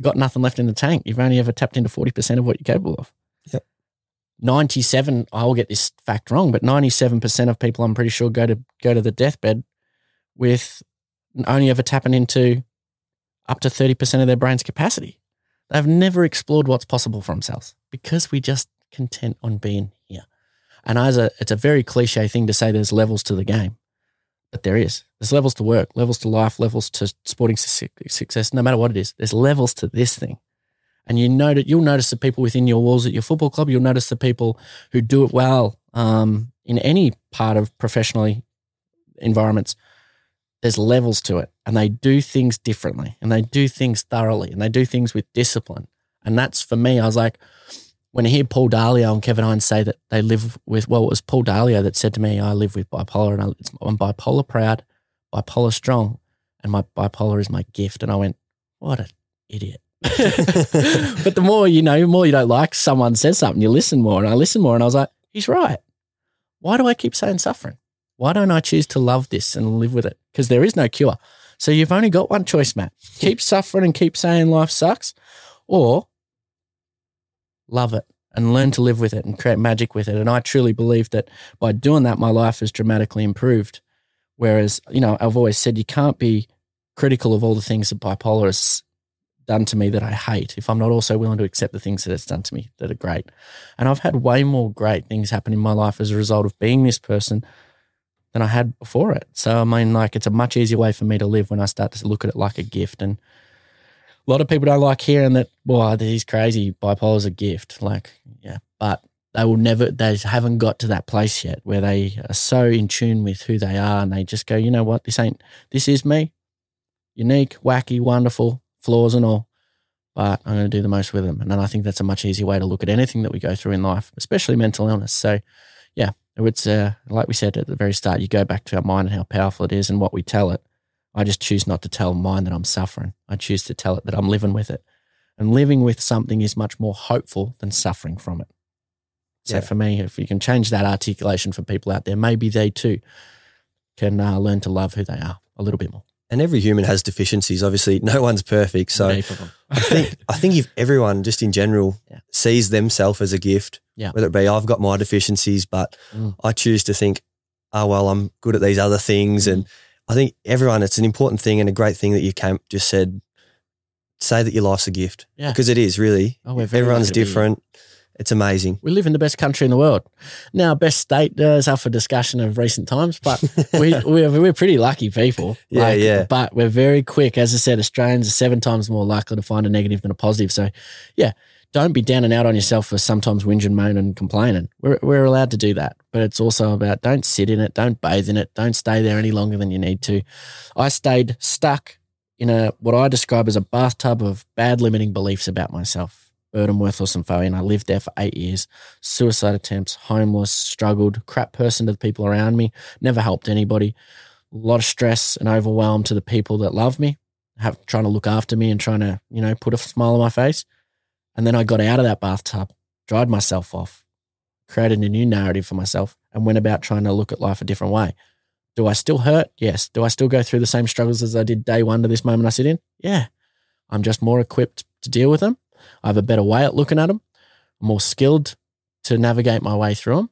got nothing left in the tank, you've only ever tapped into 40% of what you're capable of. Yep. 97, I will get this fact wrong, but 97% of people I'm pretty sure go to go to the deathbed with only ever tapping into up to 30% of their brain's capacity. They've never explored what's possible for themselves because we just content on being here. And as a, it's a very cliche thing to say there's levels to the game, but there is. There's levels to work, levels to life, levels to sporting success, no matter what it is. There's levels to this thing. And you know that you'll notice the people within your walls at your football club. You'll notice the people who do it well um, in any part of professionally environments. There's levels to it, and they do things differently, and they do things thoroughly, and they do things with discipline. And that's for me. I was like, when I hear Paul Dalio and Kevin Hines say that they live with, well, it was Paul Dalio that said to me, I live with bipolar, and I'm bipolar proud, bipolar strong, and my bipolar is my gift. And I went, what an idiot. (laughs) but the more you know, the more you don't like someone says something, you listen more. And I listened more and I was like, he's right. Why do I keep saying suffering? Why don't I choose to love this and live with it? Because there is no cure. So you've only got one choice, Matt. (laughs) Keep suffering and keep saying life sucks, or love it and learn to live with it and create magic with it. And I truly believe that by doing that, my life has dramatically improved. Whereas, you know, I've always said you can't be critical of all the things that bipolar has done to me that I hate if I'm not also willing to accept the things that it's done to me that are great. And I've had way more great things happen in my life as a result of being this person than I had before it. So I mean, like it's a much easier way for me to live when I start to look at it like a gift. And a lot of people don't like hearing that. Well, he's crazy. Bipolar's a gift. Like, yeah, but they will never. They haven't got to that place yet where they are so in tune with who they are, and they just go, you know what, this ain't. This is me. Unique, wacky, wonderful, flaws and all. But I'm going to do the most with them. And then I think that's a much easier way to look at anything that we go through in life, especially mental illness. So, yeah, it's uh, like we said at the very start, you go back to our mind and how powerful it is and what we tell it. I just choose not to tell mine that I'm suffering. I choose to tell it that I'm living with it. And living with something is much more hopeful than suffering from it. So Yeah. for me, if you can change that articulation for people out there, maybe they too can uh, learn to love who they are a little bit more. and every human has deficiencies. Obviously, no one's perfect. So Heap of them. I think I think if everyone just in general (laughs) Yeah. sees themselves as a gift, Yeah. whether it be I've got my deficiencies, but Mm. I choose to think, oh well, I'm good at these other things, Mm. and I think everyone, it's an important thing and a great thing that you came just said. Say that your life's a gift Yeah. because it is really. Oh, Everyone's to be different. It's amazing. We live in the best country in the world. Now, best state uh, is up for discussion of recent times, but we, (laughs) we're, we're pretty lucky people. Yeah, yeah. But we're very quick. As I said, Australians are seven times more likely to find a negative than a positive. So, yeah, don't be down and out on yourself for sometimes whinging, moaning, and complaining. We're, we're allowed to do that. But it's also about don't sit in it, don't bathe in it, don't stay there any longer than you need to. I stayed stuck in a what I describe as a bathtub of bad limiting beliefs about myself. Burden, worthless, and phony. And I lived there for eight years. Suicide attempts, homeless, struggled, crap person to the people around me, never helped anybody. A lot of stress and overwhelm to the people that love me, have trying to look after me and trying to, you know, put a smile on my face. And then I got out of that bathtub, dried myself off, created a new narrative for myself and went about trying to look at life a different way. Do I still hurt? Yes. Do I still go through the same struggles as I did day one to this moment I sit in? Yeah. I'm just more equipped to deal with them. I have a better way at looking at them. I'm more skilled to navigate my way through them.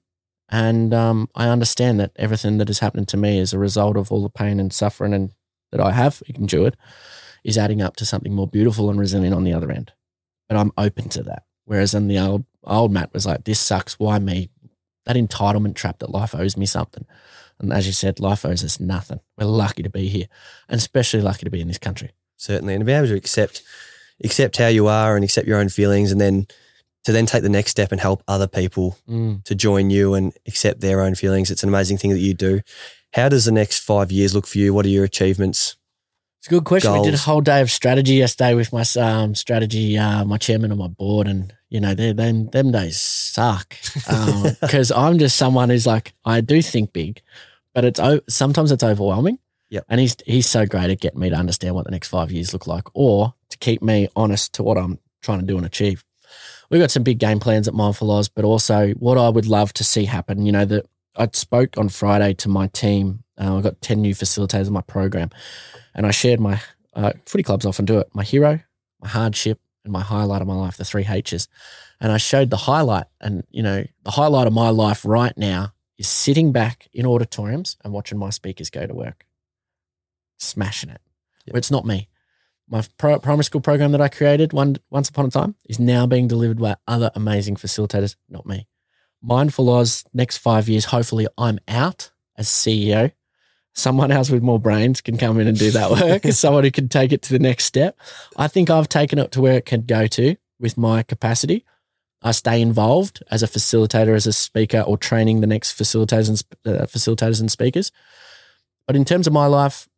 And um, I understand that everything that is happening to me is a result of all the pain and suffering and that I have endured is adding up to something more beautiful and resilient on the other end. But I'm open to that. Whereas in the old old Matt was like, "This sucks. Why me?" That entitlement trap that life owes me something. And as you said, life owes us nothing. We're lucky to be here, and especially lucky to be in this country. Certainly, and to be able to accept accept how you are and accept your own feelings, and then to then take the next step and help other people Mm. to join you and accept their own feelings. It's an amazing thing that you do. How does the next five years look for you? What are your achievements? It's a good question. We did a whole day of strategy yesterday with my um, strategy, uh, my chairman of my board, and you know, they them them days suck (laughs) because I'm just someone who's like I do think big, but it's sometimes it's overwhelming. Yep. And he's he's so great at getting me to understand what the next five years look like, or to keep me honest to what I'm trying to do and achieve. We've got some big game plans at Mindful Aus, but also what I would love to see happen. You know, that I spoke on Friday to my team. Uh, I've got ten new facilitators in my program, and I shared my uh, footy clubs often do it. My hero, my hardship, and my highlight of my life, the three H's. And I showed the highlight, and you know, the highlight of my life right now is sitting back in auditoriums and watching my speakers go to work, smashing it. Yep. But it's not me. My pro- primary school program that I created one once upon a time is now being delivered by other amazing facilitators, not me. Mindful Aus, next five years, hopefully I'm out as CEO. Someone else with more brains can come in and do that (laughs) work. Someone who can take it to the next step. I think I've taken it to where it can go to with my capacity. I stay involved as a facilitator, as a speaker, or training the next facilitators and, uh, facilitators and speakers. But in terms of my life,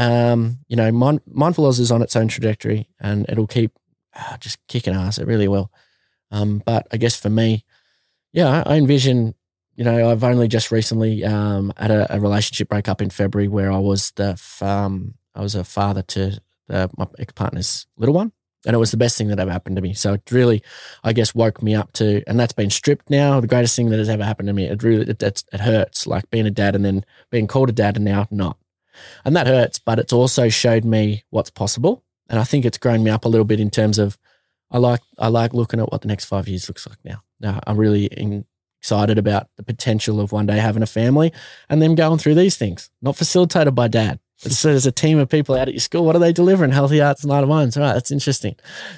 um, you know, Mind- Mindful Aus is on its own trajectory and it'll keep ah, just kicking ass. It really will. Um, but I guess for me, yeah, I, envision, you know, I've only just recently um, had a, a relationship breakup in February where I was the f- um, I was a father to the, my ex partner's little one, and it was the best thing that ever happened to me. So it really, I guess, woke me up to, and that's been stripped now. The greatest thing that has ever happened to me. It really, it, it hurts, like being a dad and then being called a dad and now not, and that hurts. But it's also showed me what's possible, and I think it's grown me up a little bit in terms of. I like I like looking at what the next five years looks like now. Now I'm really in, excited about the potential of one day having a family and them going through these things, not facilitated by dad. It's, there's a team of people out at your school. What are they delivering? Healthy Arts and Light of Minds. All right, that's interesting.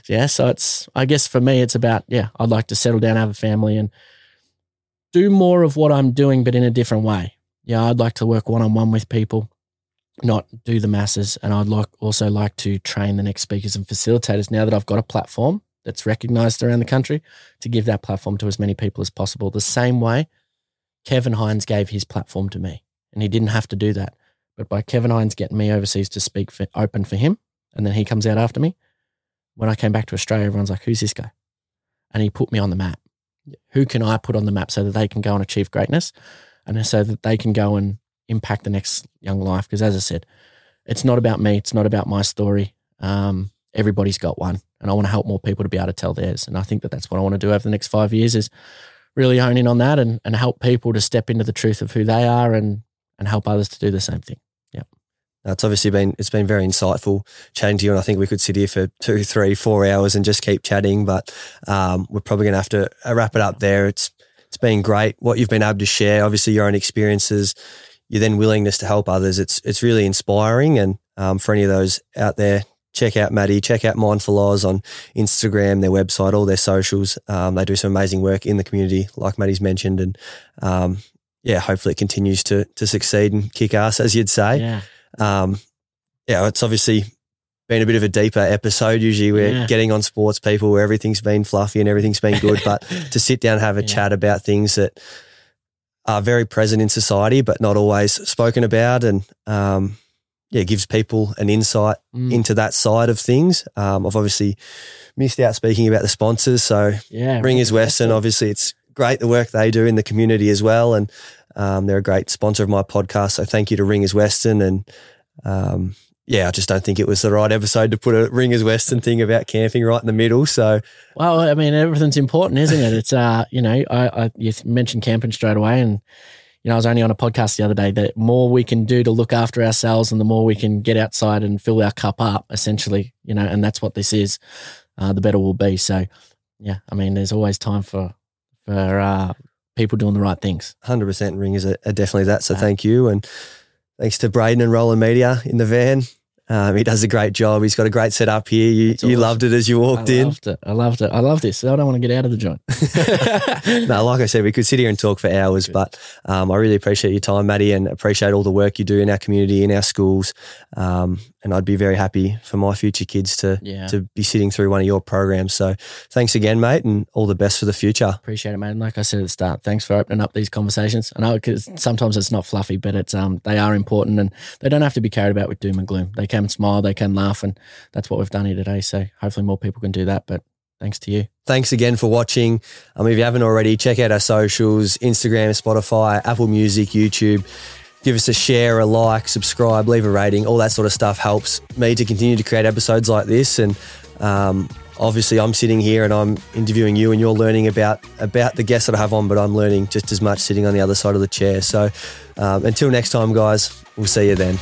Yeah, so it's I guess for me it's about yeah, I'd like to settle down, have a family, and do more of what I'm doing, but in a different way. Yeah, I'd like to work one on one with people, not do the masses, and I'd like also like to train the next speakers and facilitators. Now that I've got a platform that's recognized around the country, to give that platform to as many people as possible. The same way Kevin Hines gave his platform to me, and he didn't have to do that. But by Kevin Hines getting me overseas to speak for, open for him, and then he comes out after me, when I came back to Australia, everyone's like, who's this guy? And he put me on the map. Who can I put on the map so that they can go and achieve greatness and so that they can go and impact the next young life? Because as I said, it's not about me. It's not about my story. Um, everybody's got one. And I want to help more people to be able to tell theirs. And I think that that's what I want to do over the next five years is really hone in on that and, and help people to step into the truth of who they are and, and help others to do the same thing. Yeah. It's obviously been it's been very insightful chatting to you, and I think we could sit here for two, three, four hours and just keep chatting. But um, we're probably going to have to uh, wrap it up there. It's it's been great what you've been able to share. Obviously, your own experiences, your then willingness to help others. It's it's really inspiring. And um, for any of those out there, check out Maddie, check out Mindful Aus on Instagram, their website, all their socials. Um, they do some amazing work in the community, like Maddie's mentioned, and um, yeah, hopefully it continues to to succeed and kick ass, as you'd say. Yeah. Um, yeah, it's obviously been a bit of a deeper episode. Usually we're Yeah. getting on sports people where everything's been fluffy and everything's been good, but (laughs) to sit down and have a Yeah. chat about things that are very present in society, but not always spoken about, and um, yeah, gives people an insight Mm. into that side of things. Um, I've obviously missed out speaking about the sponsors, so yeah. Ringers Western, obviously, it's great the work they do in the community as well. And um, they're a great sponsor of my podcast. So thank you to Ringers Western. And um, yeah, I just don't think it was the right episode to put a Ringers Western thing about camping right in the middle. So, well, I mean, everything's important, isn't it? It's uh, you know, I, I you mentioned camping straight away, and you know, I was only on a podcast the other day. The more we can do to look after ourselves, and the more we can get outside and fill our cup up, essentially, you know, and that's what this is. Uh, the better we'll be. So, yeah, I mean, there's always time for for uh, people doing the right things. Hundred percent, Ringers are, are definitely that. So, uh, thank you and. Thanks to Braden and Roland Media in the van. Um, he does a great job. He's got a great setup here. You, awesome. you loved it as you walked in. I in. Loved it. I loved it. I love this. I don't want to get out of the joint. (laughs) no, like I said, we could sit here and talk for hours, Good. but um, I really appreciate your time, Matty, and appreciate all the work you do in our community, in our schools. Um, and I'd be very happy for my future kids to yeah. to be sitting through one of your programs. So thanks again, mate, and all the best for the future. Appreciate it, man. Like I said at the start, thanks for opening up these conversations. I know because sometimes it's not fluffy, but it's um they are important and they don't have to be carried about with doom and gloom. They can smile, they can laugh, and that's what we've done here today. So hopefully more people can do that. But thanks to you. Thanks again for watching. Um, if you haven't already, check out our socials Instagram, Spotify, Apple Music, YouTube give us a share, a like, subscribe, leave a rating. All that sort of stuff helps me to continue to create episodes like this. And um, obviously, I'm sitting here and I'm interviewing you, and you're learning about about the guests that I have on, but I'm learning just as much sitting on the other side of the chair. So um, until next time, guys, we'll see you then.